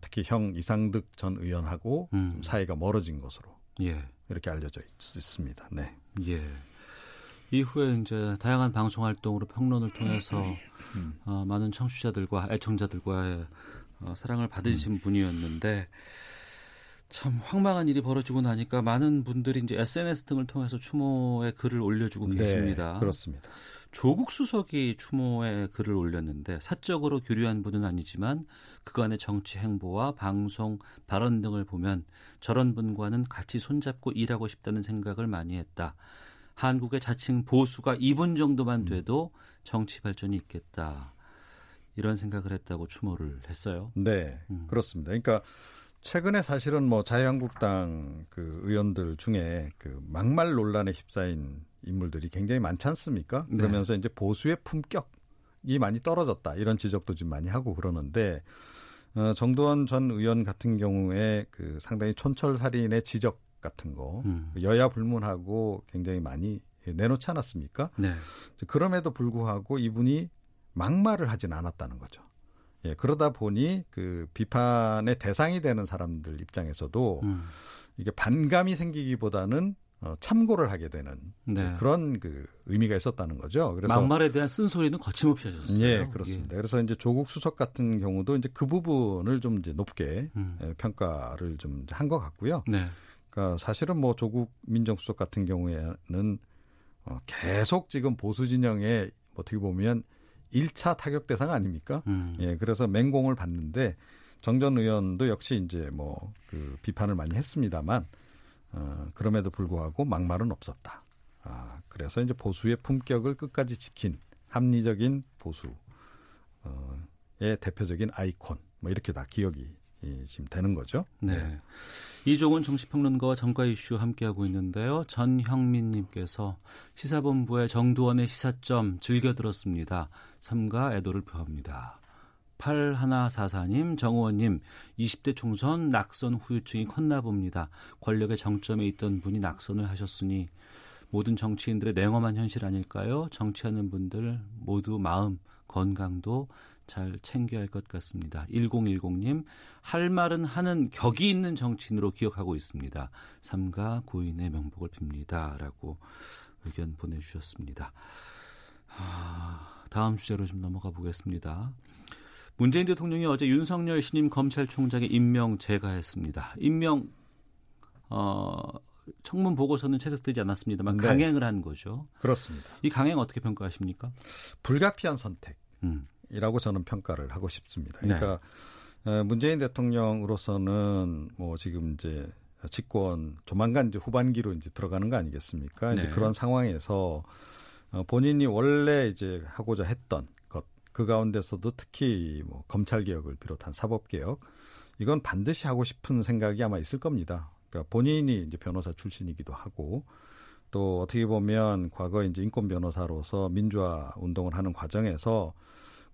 특히 형 이상득 전 의원하고 음. 좀 사이가 멀어진 것으로 예. 이렇게 알려져 있, 습니다 네. 예. 이후에 이제 다양한 방송 활동으로 평론을 통해서 음. 어, 많은 청취자들과 애청자들과의 어, 사랑을 받으신 음. 분이었는데 참 황망한 일이 벌어지고 나니까 많은 분들이 이제 SNS 등을 통해서 추모의 글을 올려주고 네, 계십니다. 그렇습니다. 조국 수석이 추모의 글을 올렸는데 사적으로 교류한 분은 아니지만 그간의 정치 행보와 방송 발언 등을 보면 저런 분과는 같이 손잡고 일하고 싶다는 생각을 많이 했다. 한국의 자칭 보수가 이분 정도만 돼도 정치 발전이 있겠다. 이런 생각을 했다고 추모를 했어요. 네, 음. 그렇습니다. 그러니까 최근에 사실은 뭐 자유한국당 그 의원들 중에 그 막말 논란에 휩싸인 인물들이 굉장히 많지 않습니까? 네. 그러면서 이제 보수의 품격이 많이 떨어졌다 이런 지적도 좀 많이 하고 그러는데 어, 정도원 전 의원 같은 경우에 그 상당히 촌철살인의 지적 같은 거 음. 여야 불문하고 굉장히 많이 내놓지 않았습니까? 네. 그럼에도 불구하고 이분이 막말을 하진 않았다는 거죠. 예, 그러다 보니 그 비판의 대상이 되는 사람들 입장에서도 음. 이게 반감이 생기기보다는 어, 참고를 하게 되는 네. 그런 그 의미가 있었다는 거죠. 그래서 막말에 대한 쓴소리는 거침없이 하셨어요. 예, 그렇습니다. 그래서 이제 조국 수석 같은 경우도 이제 그 부분을 좀 이제 높게 음. 예, 평가를 좀 한 것 같고요. 네. 그러니까 사실은 뭐 조국 민정수석 같은 경우에는 어, 계속 지금 보수 진영에 어떻게 보면 1차 타격 대상 아닙니까? 음. 예, 그래서 맹공을 받는데 정전 의원도 역시 이제 뭐 그 비판을 많이 했습니다만 어, 그럼에도 불구하고 막말은 없었다. 아, 그래서 이제 보수의 품격을 끝까지 지킨 합리적인 보수의 대표적인 아이콘 뭐 이렇게 다 기억이 이, 지금 되는 거죠. 네. 이종훈 정치평론가와 정가 이슈 함께하고 있는데요. 전형민님께서 시사본부의 정두원의 시사점 즐겨 들었습니다. 삼가 애도를 표합니다. 8144님, 정우원님, 20대 총선 낙선 후유증이 컸나 봅니다. 권력의 정점에 있던 분이 낙선을 하셨으니 모든 정치인들의 냉엄한 현실 아닐까요? 정치하는 분들 모두 마음, 건강도 잘 챙겨야 할 것 같습니다. 1010님, 할 말은 하는 격이 있는 정치인으로 기억하고 있습니다. 삼가 고인의 명복을 빕니다. 라고 의견 보내주셨습니다. 아, 다음 주제로 좀 넘어가 보겠습니다. 문재인 대통령이 어제 윤석열 신임 검찰총장의 임명 제가했습니다. 임명 어, 청문 보고서는 채택되지 않았습니다만 네. 강행을 한 거죠. 그렇습니다. 이 강행 어떻게 평가하십니까? 불가피한 선택. 음. 이라고 저는 평가를 하고 싶습니다. 네. 그러니까 어, 문재인 대통령으로서는 뭐 지금 이제 집권 조만간 이제 후반기로 이제 들어가는 거 아니겠습니까? 네. 이제 그런 상황에서 어, 본인이 원래 이제 하고자 했던 것 그 가운데서도 특히 뭐 검찰 개혁을 비롯한 사법 개혁 이건 반드시 하고 싶은 생각이 아마 있을 겁니다. 그러니까 본인이 이제 변호사 출신이기도 하고 또 어떻게 보면 과거 이제 인권 변호사로서 민주화 운동을 하는 과정에서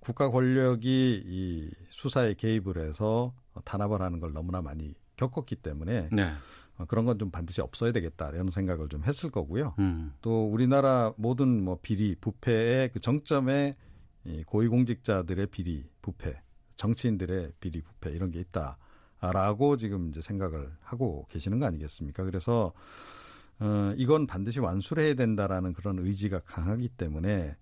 국가 권력이 이 수사에 개입을 해서 탄압을 하는 걸 너무나 많이 겪었기 때문에 네. 어, 그런 건 좀 반드시 없어야 되겠다 이런 생각을 좀 했을 거고요. 음. 또 우리나라 모든 뭐 비리 부패의 그 정점에 이 고위공직자들의 비리 부패, 정치인들의 비리 부패 이런 게 있다라고 지금 이제 생각을 하고 계시는 거 아니겠습니까? 그래서 어, 이건 반드시 완수를 해야 된다라는 그런 의지가 강하기 때문에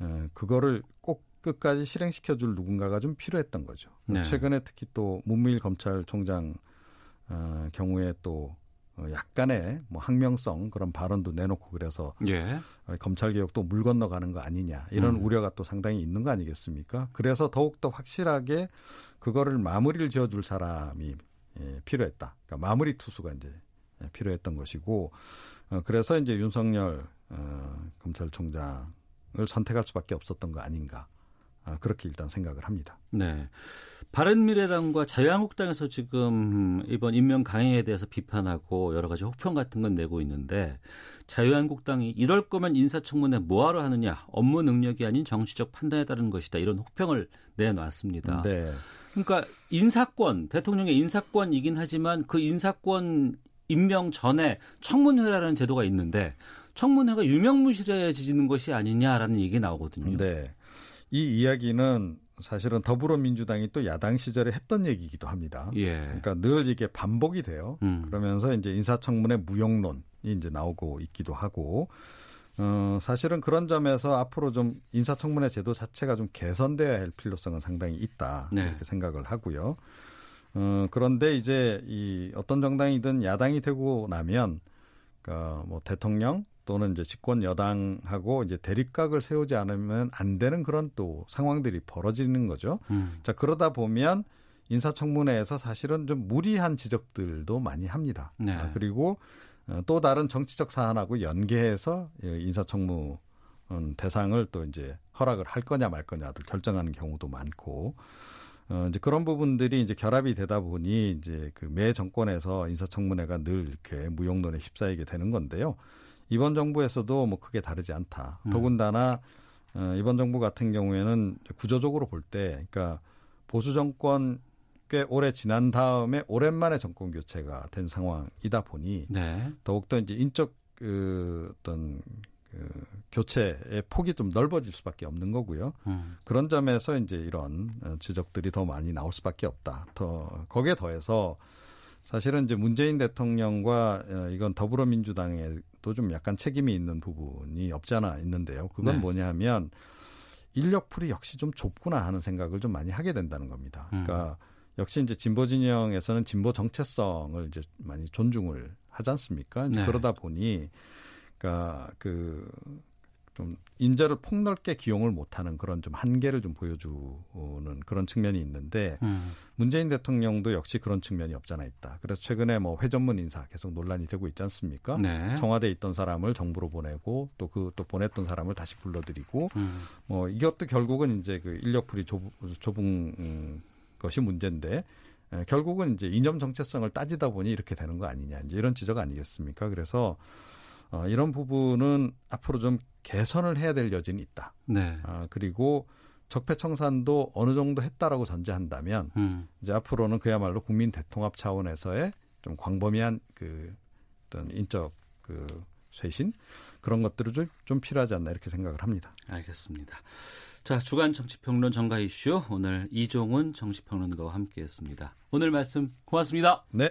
어, 그거를 꼭 끝까지 실행시켜줄 누군가가 좀 필요했던 거죠. 네. 최근에 특히 또 문무일 검찰총장 어, 경우에 또 어, 약간의 뭐 항명성 그런 발언도 내놓고 그래서 예. 어, 검찰 개혁도 물 건너가는 거 아니냐 이런 음. 우려가 또 상당히 있는 거 아니겠습니까? 그래서 더욱 더 확실하게 그거를 마무리를 지어줄 사람이 예, 필요했다. 그러니까 마무리 투수가 이제 예, 필요했던 것이고 어, 그래서 이제 윤석열 어, 검찰총장을 선택할 수밖에 없었던 거 아닌가 아, 그렇게 일단 생각을 합니다. 네. 바른미래당과 자유한국당에서 지금 이번 임명 강행에 대해서 비판하고 여러 가지 혹평 같은 건 내고 있는데 자유한국당이 이럴 거면 인사청문회 뭐하러 하느냐 업무 능력이 아닌 정치적 판단에 따른 것이다 이런 혹평을 내놨습니다. 네. 그러니까 인사권 대통령의 인사권이긴 하지만 그 인사권 임명 전에 청문회라는 제도가 있는데 청문회가 유명무실해지는 것이 아니냐라는 얘기 나오거든요. 네. 이 이야기는 사실은 더불어민주당이 또 야당 시절에 했던 얘기이기도 합니다. 예. 그러니까 늘 이게 반복이 돼요. 음. 그러면서 이제 인사청문회 무용론이 이제 나오고 있기도 하고, 어, 사실은 그런 점에서 앞으로 좀 인사청문회 제도 자체가 좀 개선돼야 할 필요성은 상당히 있다. 네. 이렇게 생각을 하고요. 어, 그런데 이제 이 어떤 정당이든 야당이 되고 나면, 그러니까 뭐 대통령 또는 이제 집권 여당하고 이제 대립각을 세우지 않으면 안 되는 그런 또 상황들이 벌어지는 거죠. 음. 자 그러다 보면 인사청문회에서 사실은 좀 무리한 지적들도 많이 합니다. 네. 아, 그리고 어, 또 다른 정치적 사안하고 연계해서 예, 인사청문 대상을 또 이제 허락을 할 거냐 말 거냐를 결정하는 경우도 많고 어, 이제 그런 부분들이 이제 결합이 되다 보니 이제 그 매 정권에서 인사청문회가 늘 이렇게 무용론에 휩싸이게 되는 건데요. 이번 정부에서도 뭐 크게 다르지 않다. 음. 더군다나 어, 이번 정부 같은 경우에는 구조적으로 볼 때, 그러니까 보수 정권 꽤 오래 지난 다음에 오랜만에 정권 교체가 된 상황이다 보니 네. 더욱더 이제 인적 그 어떤 그 교체의 폭이 좀 넓어질 수밖에 없는 거고요. 음. 그런 점에서 이제 이런 어, 지적들이 더 많이 나올 수밖에 없다. 더 거기에 더해서 사실은 이제 문재인 대통령과 어, 이건 더불어민주당에도 좀 약간 책임이 있는 부분이 없지 않아 있는데요. 그건 네. 뭐냐면 인력풀이 역시 좀 좁구나 하는 생각을 좀 많이 하게 된다는 겁니다. 음. 그러니까 역시 이제 진보 진영에서는 진보 정체성을 이제 많이 존중을 하지 않습니까? 이제 네. 그러다 보니 그러니까 그 좀 인재를 폭넓게 기용을 못하는 그런 좀 한계를 좀 보여주는 그런 측면이 있는데 음. 문재인 대통령도 역시 그런 측면이 없잖아 있다. 그래서 최근에 뭐 회전문 인사 계속 논란이 되고 있지 않습니까? 네. 청와대에 있던 사람을 정부로 보내고 또 그또 보냈던 사람을 다시 불러들이고 음. 뭐 이것도 결국은 이제 그 인력풀이 좁, 좁은 음, 것이 문제인데 에, 결국은 이제 이념 정체성을 따지다 보니 이렇게 되는 거 아니냐 이제 이런 지적 아니겠습니까? 그래서 어, 이런 부분은 앞으로 좀 개선을 해야 될 여지는 있다. 네. 아, 그리고 적폐청산도 어느 정도 했다라고 전제한다면 음. 이제 앞으로는 그야말로 국민 대통합 차원에서의 좀 광범위한 그 어떤 인적 그 쇄신 그런 것들이 좀, 좀 필요하지 않나 이렇게 생각을 합니다. 알겠습니다. 자, 주간 정치평론 정가 이슈 오늘 이종훈 정치평론가와 함께했습니다. 오늘 말씀 고맙습니다. 네.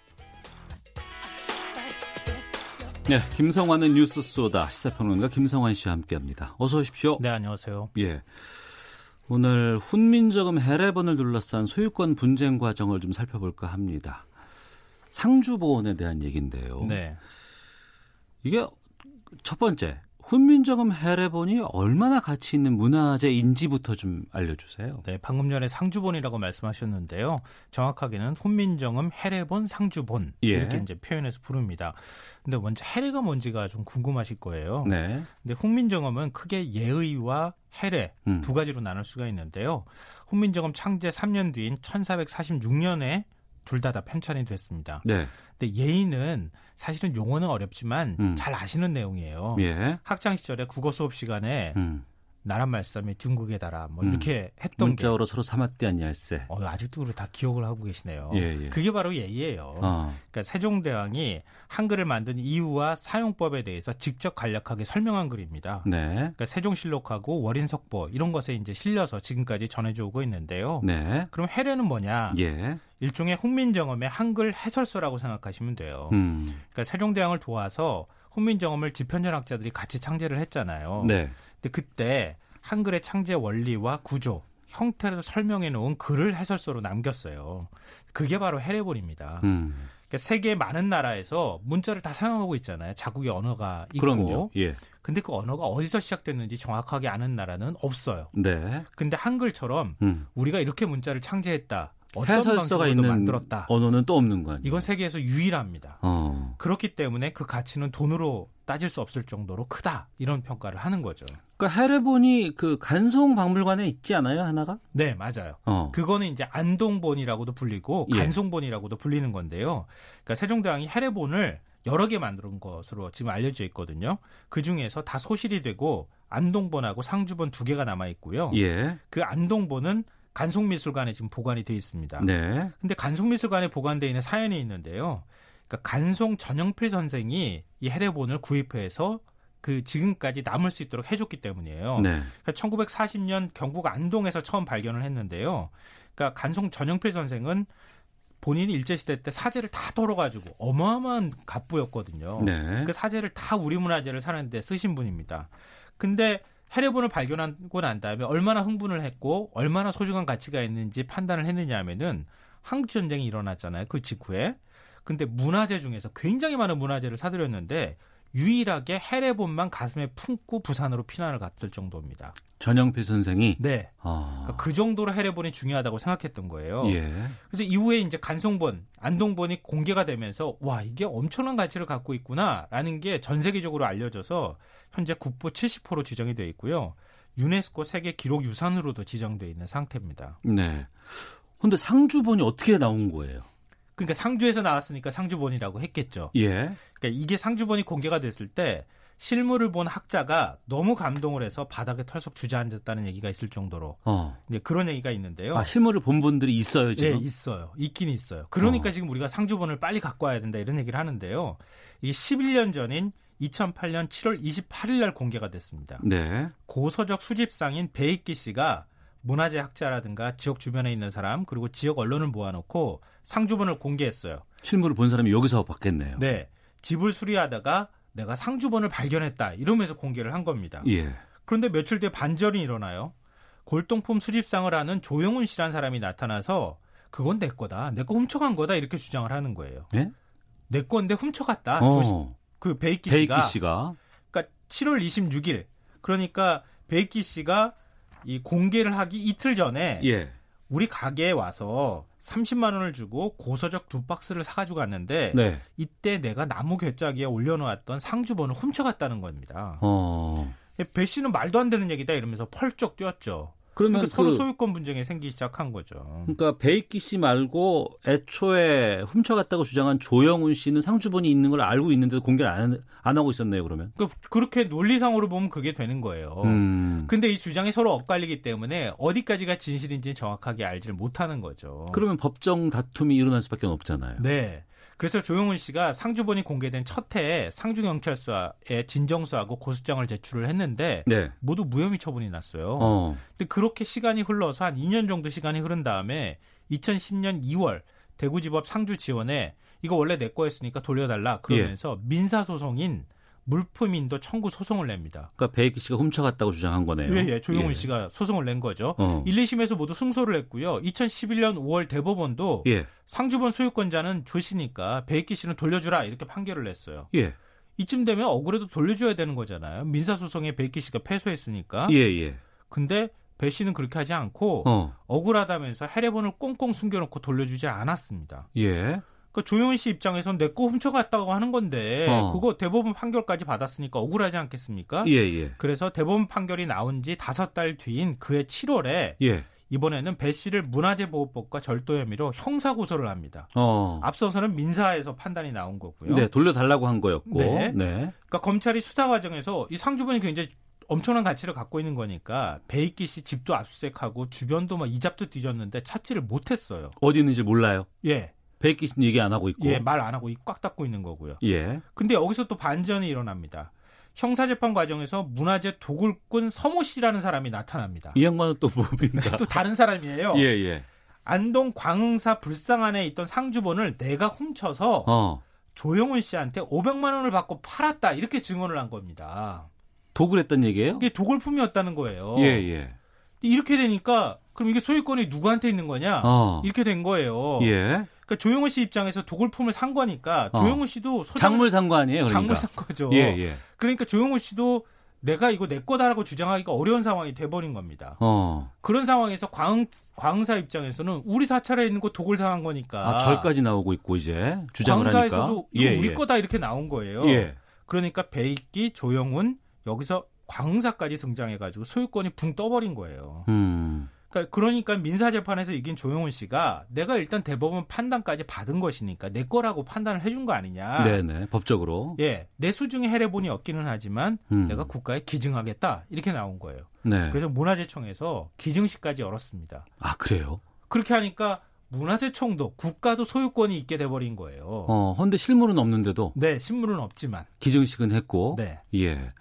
네, 김성환의 뉴스 쏘다 시사평론가 김성환 씨와 함께합니다. 어서 오십시오. 네, 안녕하세요. 예. 오늘 훈민저금 해례본을 둘러싼 소유권 분쟁 과정을 좀 살펴볼까 합니다. 상주보원에 대한 얘기인데요. 네. 이게 첫 번째 훈민저금 해례본이 얼마나 가치 있는 문화재인지부터 좀 알려주세요. 네, 방금 전에 상주본이라고 말씀하셨는데요. 정확하게는 훈민정음 해례본 상주본 예. 이렇게 이제 표현해서 부릅니다. 근데 먼저 해례가 뭔지가 좀 궁금하실 거예요. 네. 근데 훈민정음은 크게 예의와 해례 음. 두 가지로 나눌 수가 있는데요. 훈민정음 창제 3년 뒤인 1446년에 둘 다 다 편찬이 됐습니다. 네. 근데 예의는 사실은 용어는 어렵지만 음. 잘 아시는 내용이에요. 예. 학창 시절에 국어 수업 시간에 음. 나란 말씀에 둥국에 달아 뭐 음. 이렇게 했던 게 문자로 서로 삼았대 아니할세. 어, 아직도 다 기억을 하고 계시네요. 예, 예. 그게 바로 예의예요. 어. 그러니까 세종대왕이 한글을 만든 이유와 사용법에 대해서 직접 간략하게 설명한 글입니다. 네. 그러니까 세종실록하고 월인석보 이런 것에 이제 실려서 지금까지 전해져 오고 있는데요. 네. 그럼 해례는 뭐냐? 예. 일종의 훈민정음의 한글 해설서라고 생각하시면 돼요. 음. 그러니까 세종대왕을 도와서 훈민정음을 집현전학자들이 같이 창제를 했잖아요. 네. 근데 그때 한글의 창제 원리와 구조, 형태를 설명해 놓은 글을 해설서로 남겼어요. 그게 바로 해례본입니다. 음. 그러니까 세계 많은 나라에서 문자를 다 사용하고 있잖아요. 자국의 언어가 있고. 그럼요. 예. 근데 그 언어가 어디서 시작됐는지 정확하게 아는 나라는 없어요. 네. 근데 한글처럼 음. 우리가 이렇게 문자를 창제했다. 어떤 해설서가 있는 만들었다. 언어는 또 없는 거 아니에요? 이건 세계에서 유일합니다. 어. 그렇기 때문에 그 가치는 돈으로 따질 수 없을 정도로 크다. 이런 평가를 하는 거죠. 그러니까 해례본이 그 간송 박물관에 있지 않아요, 하나가? 네, 맞아요. 어. 그거는 이제 안동본이라고도 불리고 예. 간송본이라고도 불리는 건데요. 그러니까 세종대왕이 해례본을 여러 개 만든 것으로 지금 알려져 있거든요. 그 중에서 다 소실이 되고 안동본하고 상주본 두 개가 남아 있고요. 예. 그 안동본은 간송미술관에 지금 보관이 돼 있습니다. 네. 근데 간송미술관에 보관돼 있는 사연이 있는데요. 그러니까 간송 전영필 선생이 이 해례본을 구입해서 그 지금까지 남을 수 있도록 해줬기 때문이에요. 네. 그러니까 1940년 경북 안동에서 처음 발견을 했는데요. 그러니까 간송 전영필 선생은 본인이 일제시대 때 사제를 다 덜어가지고 어마어마한 갑부였거든요. 네. 그 사제를 다 우리 문화재를 사는데 쓰신 분입니다. 근데 해례본을 발견하고 난 다음에 얼마나 흥분을 했고 얼마나 소중한 가치가 있는지 판단을 했느냐 하면은 한국 전쟁이 일어났잖아요. 그 직후에. 근데 문화재 중에서 굉장히 많은 문화재를 사들였는데 유일하게 해례본만 가슴에 품고 부산으로 피난을 갔을 정도입니다. 전영필 선생이 네. 아. 그러니까 그 정도로 해례본이 중요하다고 생각했던 거예요. 예. 그래서 이후에 이제 간송본, 안동본이 공개가 되면서 와 이게 엄청난 가치를 갖고 있구나라는 게 전 세계적으로 알려져서 현재 국보 70호로 지정이 되어 있고요. 유네스코 세계 기록 유산으로도 지정되어 있는 상태입니다. 네. 근데 상주본이 어떻게 나온 거예요? 그러니까 상주에서 나왔으니까 상주본이라고 했겠죠. 예. 그러니까 이게 상주본이 공개가 됐을 때 실물을 본 학자가 너무 감동을 해서 바닥에 털썩 주저앉았다는 얘기가 있을 정도로 어. 이제 그런 얘기가 있는데요. 아, 실물을 본 분들이 있어요, 지금? 예, 있어요. 있긴 있어요. 그러니까 어. 지금 우리가 상주본을 빨리 갖고 와야 된다 이런 얘기를 하는데요. 이게 11년 전인 2008년 7월 28일 날 공개가 됐습니다. 네. 고서적 수집상인 배익기 씨가 문화재 학자라든가 지역 주변에 있는 사람 그리고 지역 언론을 모아놓고 상주본을 공개했어요. 실물을 본 사람이 여기서 봤겠네요. 네. 집을 수리하다가 내가 상주본을 발견했다 이러면서 공개를 한 겁니다. 예. 그런데 며칠 뒤에 반전이 일어나요. 골동품 수집상을 하는 조용훈 씨라는 사람이 나타나서 그건 내 거다. 내 거 훔쳐간 거다. 이렇게 주장을 하는 거예요. 예? 내 건데 훔쳐갔다. 어. 조- 그 배익기 배익기 씨가. 씨가. 그러니까 7월 26일. 그러니까 배익기 씨가 이 공개를 하기 이틀 전에 예. 우리 가게에 와서 30만 원을 주고 고서적 두 박스를 사가지고 갔는데 네. 이때 내가 나무 괴짜기에 올려놓았던 상주본을 훔쳐갔다는 겁니다. 어. 배 씨는 말도 안 되는 얘기다 이러면서 펄쩍 뛰었죠. 그러면 그러니까 서로 그- 소유권 분쟁이 생기기 시작한 거죠. 그러니까 베이키 씨 말고 애초에 훔쳐갔다고 주장한 조영훈 씨는 상주본이 있는 걸 알고 있는데도 공개를 안, 안 하고 있었네요. 그러면. 그 그렇게 논리상으로 보면 그게 되는 거예요. 음. 근데 이 주장이 서로 엇갈리기 때문에 어디까지가 진실인지 정확하게 알지를 못하는 거죠. 그러면 법정 다툼이 일어날 수밖에 없잖아요. 네. 그래서 조용훈 씨가 상주본이 공개된 첫 해에 상주경찰서에 진정서하고 고소장을 제출을 했는데 네. 모두 무혐의 처분이 났어요. 어. 근데 그렇게 시간이 흘러서 한 2년 정도 시간이 흐른 다음에 2010년 2월 대구지법 상주지원에 이거 원래 내 거였으니까 돌려달라 그러면서 예. 민사소송인 물품인도 청구 소송을 냅니다. 그러니까 베이키 씨가 훔쳐갔다고 주장한 거네요. 예, 예, 조용훈 예. 씨가 소송을 낸 거죠. 어. 1, 2심에서 모두 승소를 했고요. 2011년 5월 대법원도 예. 상주본 소유권자는 조 씨니까 배익기 씨는 돌려주라 이렇게 판결을 냈어요. 예. 이쯤 되면 억울해도 돌려줘야 되는 거잖아요. 민사소송에 배익기 씨가 패소했으니까. 예, 예. 근데 배 씨는 그렇게 하지 않고 어. 억울하다면서 해례본을 꽁꽁 숨겨놓고 돌려주지 않았습니다. 예. 그러니까 조용훈 씨 입장에선 내 거 훔쳐갔다고 하는 건데 어. 그거 대법원 판결까지 받았으니까 억울하지 않겠습니까? 예, 예. 그래서 대법원 판결이 나온 지 다섯 달 뒤인 그해 7월에 예. 이번에는 배 씨를 문화재보호법과 절도 혐의로 형사 고소를 합니다. 어. 앞서서는 민사에서 판단이 나온 거고요. 네, 돌려달라고 한 거였고. 네. 네. 그러니까 검찰이 수사 과정에서 이 상주본이 굉장히 엄청난 가치를 갖고 있는 거니까 베이키 씨 집도 압수수색하고 주변도 막 이잡도 뒤졌는데 찾지를 못했어요. 어디 있는지 몰라요. 예, 씨는 얘기 안 하고 있고. 예, 말 안 하고 입꽉 닫고 있는 거고요. 예. 근데 여기서 또 반전이 일어납니다. 형사재판 과정에서 문화재 도굴꾼 서모 씨라는 사람이 나타납니다. 이 양반은 또 뭡니까? 또 다른 사람이에요. 예, 예. 안동 광흥사 불상안에 있던 상주본을 내가 훔쳐서 어. 조영훈 씨한테 500만 원을 받고 팔았다 이렇게 증언을 한 겁니다. 도굴했단 얘기예요? 이게 도굴품이었다는 거예요. 예, 예. 이렇게 되니까 그럼 이게 소유권이 누구한테 있는 거냐? 어. 이렇게 된 거예요. 예. 그러니까 조영훈 씨 입장에서 도굴품을 산 거니까 어. 조영훈 씨도 소장- 작물 산 거 아니에요, 그러니까. 작물 산 거죠. 예, 예. 그러니까 조영훈 씨도 내가 이거 내 거다라고 주장하기가 어려운 상황이 돼버린 겁니다. 어. 그런 상황에서 광흥, 광흥사 입장에서는 우리 사찰에 있는 거 도굴 당한 거니까. 아, 절까지 나오고 있고 이제 주장을 하니까. 광흥사에서도 이거 예, 우리 예. 거다 이렇게 나온 거예요. 예. 그러니까 베이키, 조영훈 여기서 광흥사까지 등장해가지고 소유권이 붕 떠버린 거예요. 음. 그러니까, 그러니까 민사재판에서 이긴 조영훈 씨가 내가 일단 대법원 판단까지 받은 것이니까 내 거라고 판단을 해준 거 아니냐. 네, 네. 법적으로. 예, 내 수중에 해례본이 없기는 하지만 음. 내가 국가에 기증하겠다 이렇게 나온 거예요. 네. 그래서 문화재청에서 기증식까지 열었습니다. 아, 그래요? 그렇게 하니까 문화재청도 국가도 소유권이 있게 돼버린 거예요. 어, 헌데 실물은 없는데도 네, 신물은 없지만. 기증식은 했고. 네. 예.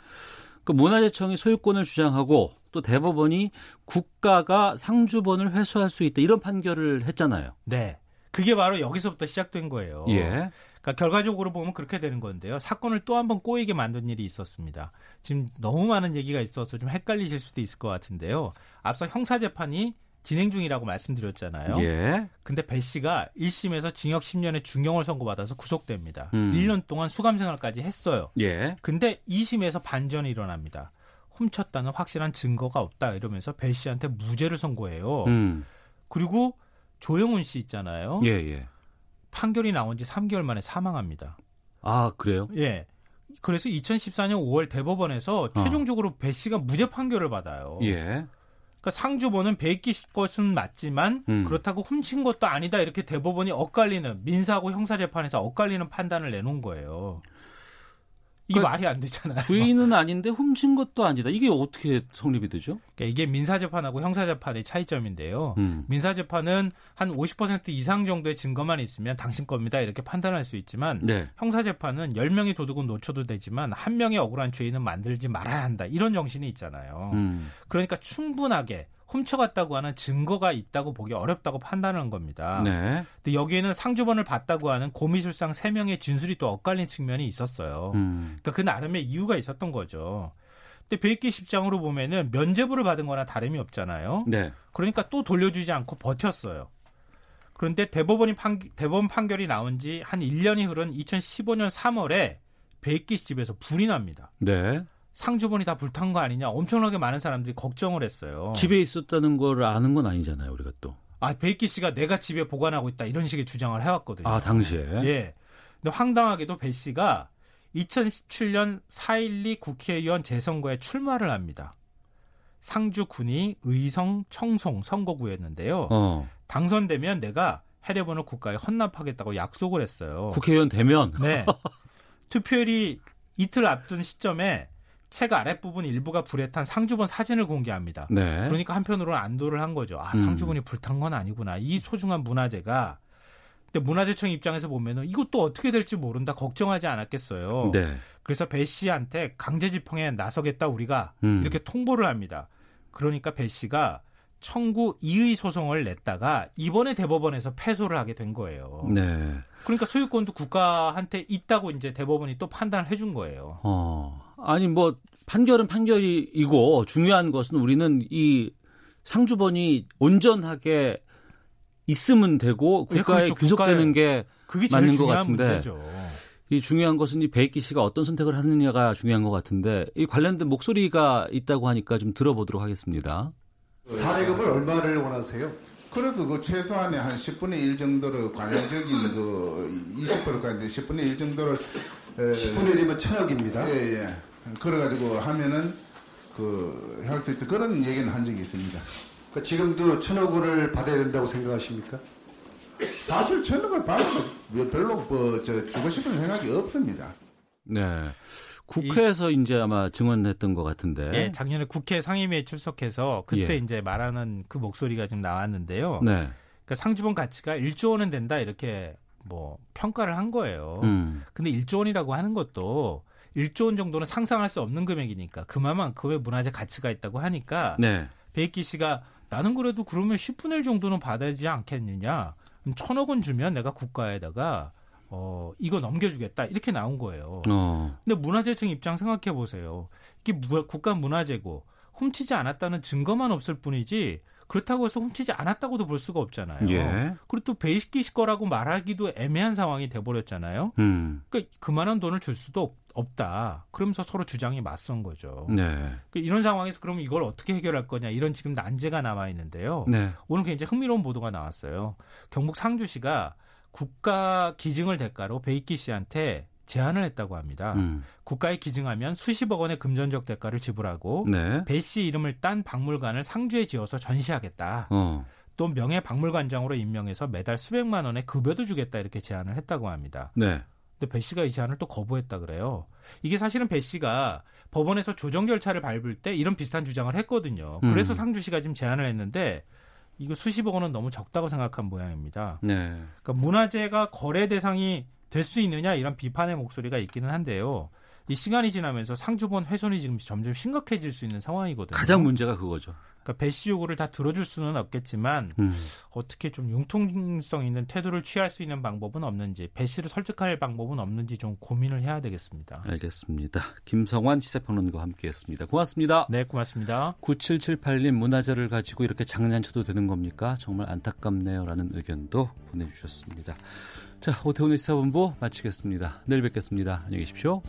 그 문화재청이 소유권을 주장하고 또 대법원이 국가가 상주본을 회수할 수 있다 이런 판결을 했잖아요. 네. 그게 바로 여기서부터 시작된 거예요. 예. 그러니까 결과적으로 보면 그렇게 되는 건데요. 사건을 또 한 번 꼬이게 만든 일이 있었습니다. 지금 너무 많은 얘기가 있어서 좀 헷갈리실 수도 있을 것 같은데요. 앞서 형사 재판이 진행 중이라고 말씀드렸잖아요. 예. 근데 배 씨가 1심에서 징역 10년의 중형을 선고받아서 구속됩니다. 음. 1년 동안 수감 생활까지 했어요. 예. 근데 2심에서 반전이 일어납니다. 훔쳤다는 확실한 증거가 없다 이러면서 배 씨한테 무죄를 선고해요. 음. 그리고 조영훈 씨 있잖아요. 예, 예. 판결이 나온 지 3개월 만에 사망합니다. 아, 그래요? 예. 그래서 2014년 5월 대법원에서 어. 최종적으로 배 씨가 무죄 판결을 받아요. 예. 그러니까 상주본은 베이키 것은 맞지만 음. 그렇다고 훔친 것도 아니다 이렇게 대법원이 엇갈리는 민사하고 형사 재판에서 엇갈리는 판단을 내놓은 거예요. 이게 그러니까 말이 안 되잖아요. 주인은 아닌데 훔친 것도 아니다. 이게 어떻게 성립이 되죠? 그러니까 이게 민사재판하고 형사재판의 차이점인데요. 음. 민사재판은 한 50% 이상 정도의 증거만 있으면 당신 겁니다 이렇게 판단할 수 있지만 네. 형사재판은 10명의 도둑은 놓쳐도 되지만 한 명의 억울한 죄인은 만들지 말아야 한다 이런 정신이 있잖아요. 음. 그러니까 충분하게 훔쳐갔다고 하는 증거가 있다고 보기 어렵다고 판단한 겁니다. 네. 근데 여기에는 상주본을 봤다고 하는 고미술상 3명의 진술이 또 엇갈린 측면이 있었어요. 음. 그러니까 그 나름의 이유가 있었던 거죠. 근데 베이키 십장으로 보면은 면죄부를 받은 거나 다름이 없잖아요. 네. 그러니까 또 돌려주지 않고 버텼어요. 그런데 대법원이 판, 대법원 판결이 나온 지 한 1년이 흐른 2015년 3월에 배익기 씨 집에서 불이 납니다. 네. 상주본이 다 불탄 거 아니냐 엄청나게 많은 사람들이 걱정을 했어요. 집에 있었다는 걸 아는 건 아니잖아요, 우리가 또. 아 배익기 씨가 내가 집에 보관하고 있다 이런 식의 주장을 해왔거든요. 아, 당시에. 예. 근데 황당하게도 배 씨가 2017년 4.12 국회의원 재선거에 출마를 합니다. 상주 군위 의성 청송 선거구였는데요. 어. 당선되면 내가 해례본을 국가에 헌납하겠다고 약속을 했어요. 국회의원 되면 네. 투표일이 이틀 앞둔 시점에 책 아랫부분 일부가 불에 탄 상주본 사진을 공개합니다. 네. 그러니까 한편으로는 안도를 한 거죠. 아, 음. 상주본이 불탄 건 아니구나. 이 소중한 문화재가 근데 문화재청 입장에서 보면은 이것도 어떻게 될지 모른다 걱정하지 않았겠어요. 네. 그래서 배 씨한테 강제 집행에 나서겠다 우리가 음. 이렇게 통보를 합니다. 그러니까 배 씨가 청구 이의 소송을 냈다가 이번에 대법원에서 패소를 하게 된 거예요. 네. 그러니까 소유권도 국가한테 있다고 이제 대법원이 또 판단을 해준 거예요. 어. 아니 뭐 판결은 판결이고 중요한 것은 우리는 이 상주본이 온전하게 있으면 되고 네, 국가에 그렇죠. 귀속되는. 게 그게 제일 맞는 것 같은데 문제죠. 이 중요한 것은 이 베이키 씨가 어떤 선택을 하느냐가 중요한 것 같은데 이 관련된 목소리가 있다고 하니까 좀 들어보도록 하겠습니다. 사례금을 얼마를 원하세요? 그래서 그 최소한의 한 10분의 1 정도를 관행적인 그 20%까지 10분의 1 정도를 10분의 1이면 천억입니다. 예, 예. 그래가지고 하면은 그 할 수 있다 그런 얘기는 한 적이 있습니다. 그러니까 지금도 천억을 받아야 된다고 생각하십니까? 사실 천억을 받아서 별로 뭐저 주고 싶은 생각이 없습니다. 네. 국회에서 이제 아마 증언했던 것 같은데. 예, 작년에 국회 상임위에 출석해서 그때 예. 이제 말하는 그 목소리가 좀 나왔는데요. 네. 그러니까 상주본 가치가 1조 원은 된다 이렇게 뭐 평가를 한 거예요. 음. 근데 1조 원이라고 하는 것도 1조 원 정도는 상상할 수 없는 금액이니까 그만큼의 문화재 가치가 있다고 하니까 네. 배익기 씨가 나는 그래도 그러면 10분의 1 정도는 받아야지 않겠느냐. 천억 원 주면 내가 국가에다가 어 이거 넘겨주겠다 이렇게 나온 거예요. 어. 근데 문화재청 입장 생각해 보세요. 이게 무- 국가 문화재고 훔치지 않았다는 증거만 없을 뿐이지 그렇다고 해서 훔치지 않았다고도 볼 수가 없잖아요. 예. 그리고 또 배익기 씨 거라고 말하기도 애매한 상황이 돼버렸잖아요. 음. 그러니까 그만한 돈을 줄 수도 없- 없다. 그러면서 서로 주장이 맞선 거죠. 네. 그러니까 이런 상황에서 그럼 이걸 어떻게 해결할 거냐 이런 지금 난제가 남아 있는데요. 네. 오늘 굉장히 흥미로운 보도가 나왔어요. 경북 상주시가 국가 기증을 대가로 배익기 씨한테 제안을 했다고 합니다. 음. 국가에 기증하면 수십억 원의 금전적 대가를 지불하고 네. 배씨 이름을 딴 박물관을 상주에 지어서 전시하겠다. 어. 또 명예 박물관장으로 임명해서 매달 수백만 원의 급여도 주겠다 이렇게 제안을 했다고 합니다. 네. 근데 배 씨가 이 제안을 또 거부했다 그래요. 이게 사실은 배 씨가 법원에서 조정 절차를 밟을 때 이런 비슷한 주장을 했거든요. 그래서 음. 상주시가 지금 제안을 했는데 이거 수십억 원은 너무 적다고 생각한 모양입니다. 네. 그러니까 문화재가 거래 대상이 될 수 있느냐 이런 비판의 목소리가 있기는 한데요. 이 시간이 지나면서 상주본 훼손이 지금 점점 심각해질 수 있는 상황이거든요. 가장 문제가 그거죠. 그러니까 배씨 요구를 다 들어줄 수는 없겠지만 음. 어떻게 좀 융통성 있는 태도를 취할 수 있는 방법은 없는지 배 씨를 설득할 방법은 없는지 좀 고민을 해야 되겠습니다. 알겠습니다. 김성환 시사평론가와 함께했습니다. 고맙습니다. 네, 고맙습니다. 9778님 문화재를 가지고 이렇게 장난쳐도 되는 겁니까? 정말 안타깝네요라는 의견도 보내주셨습니다. 자, 오태훈의 시사본부 마치겠습니다. 내일 뵙겠습니다. 안녕히 계십시오.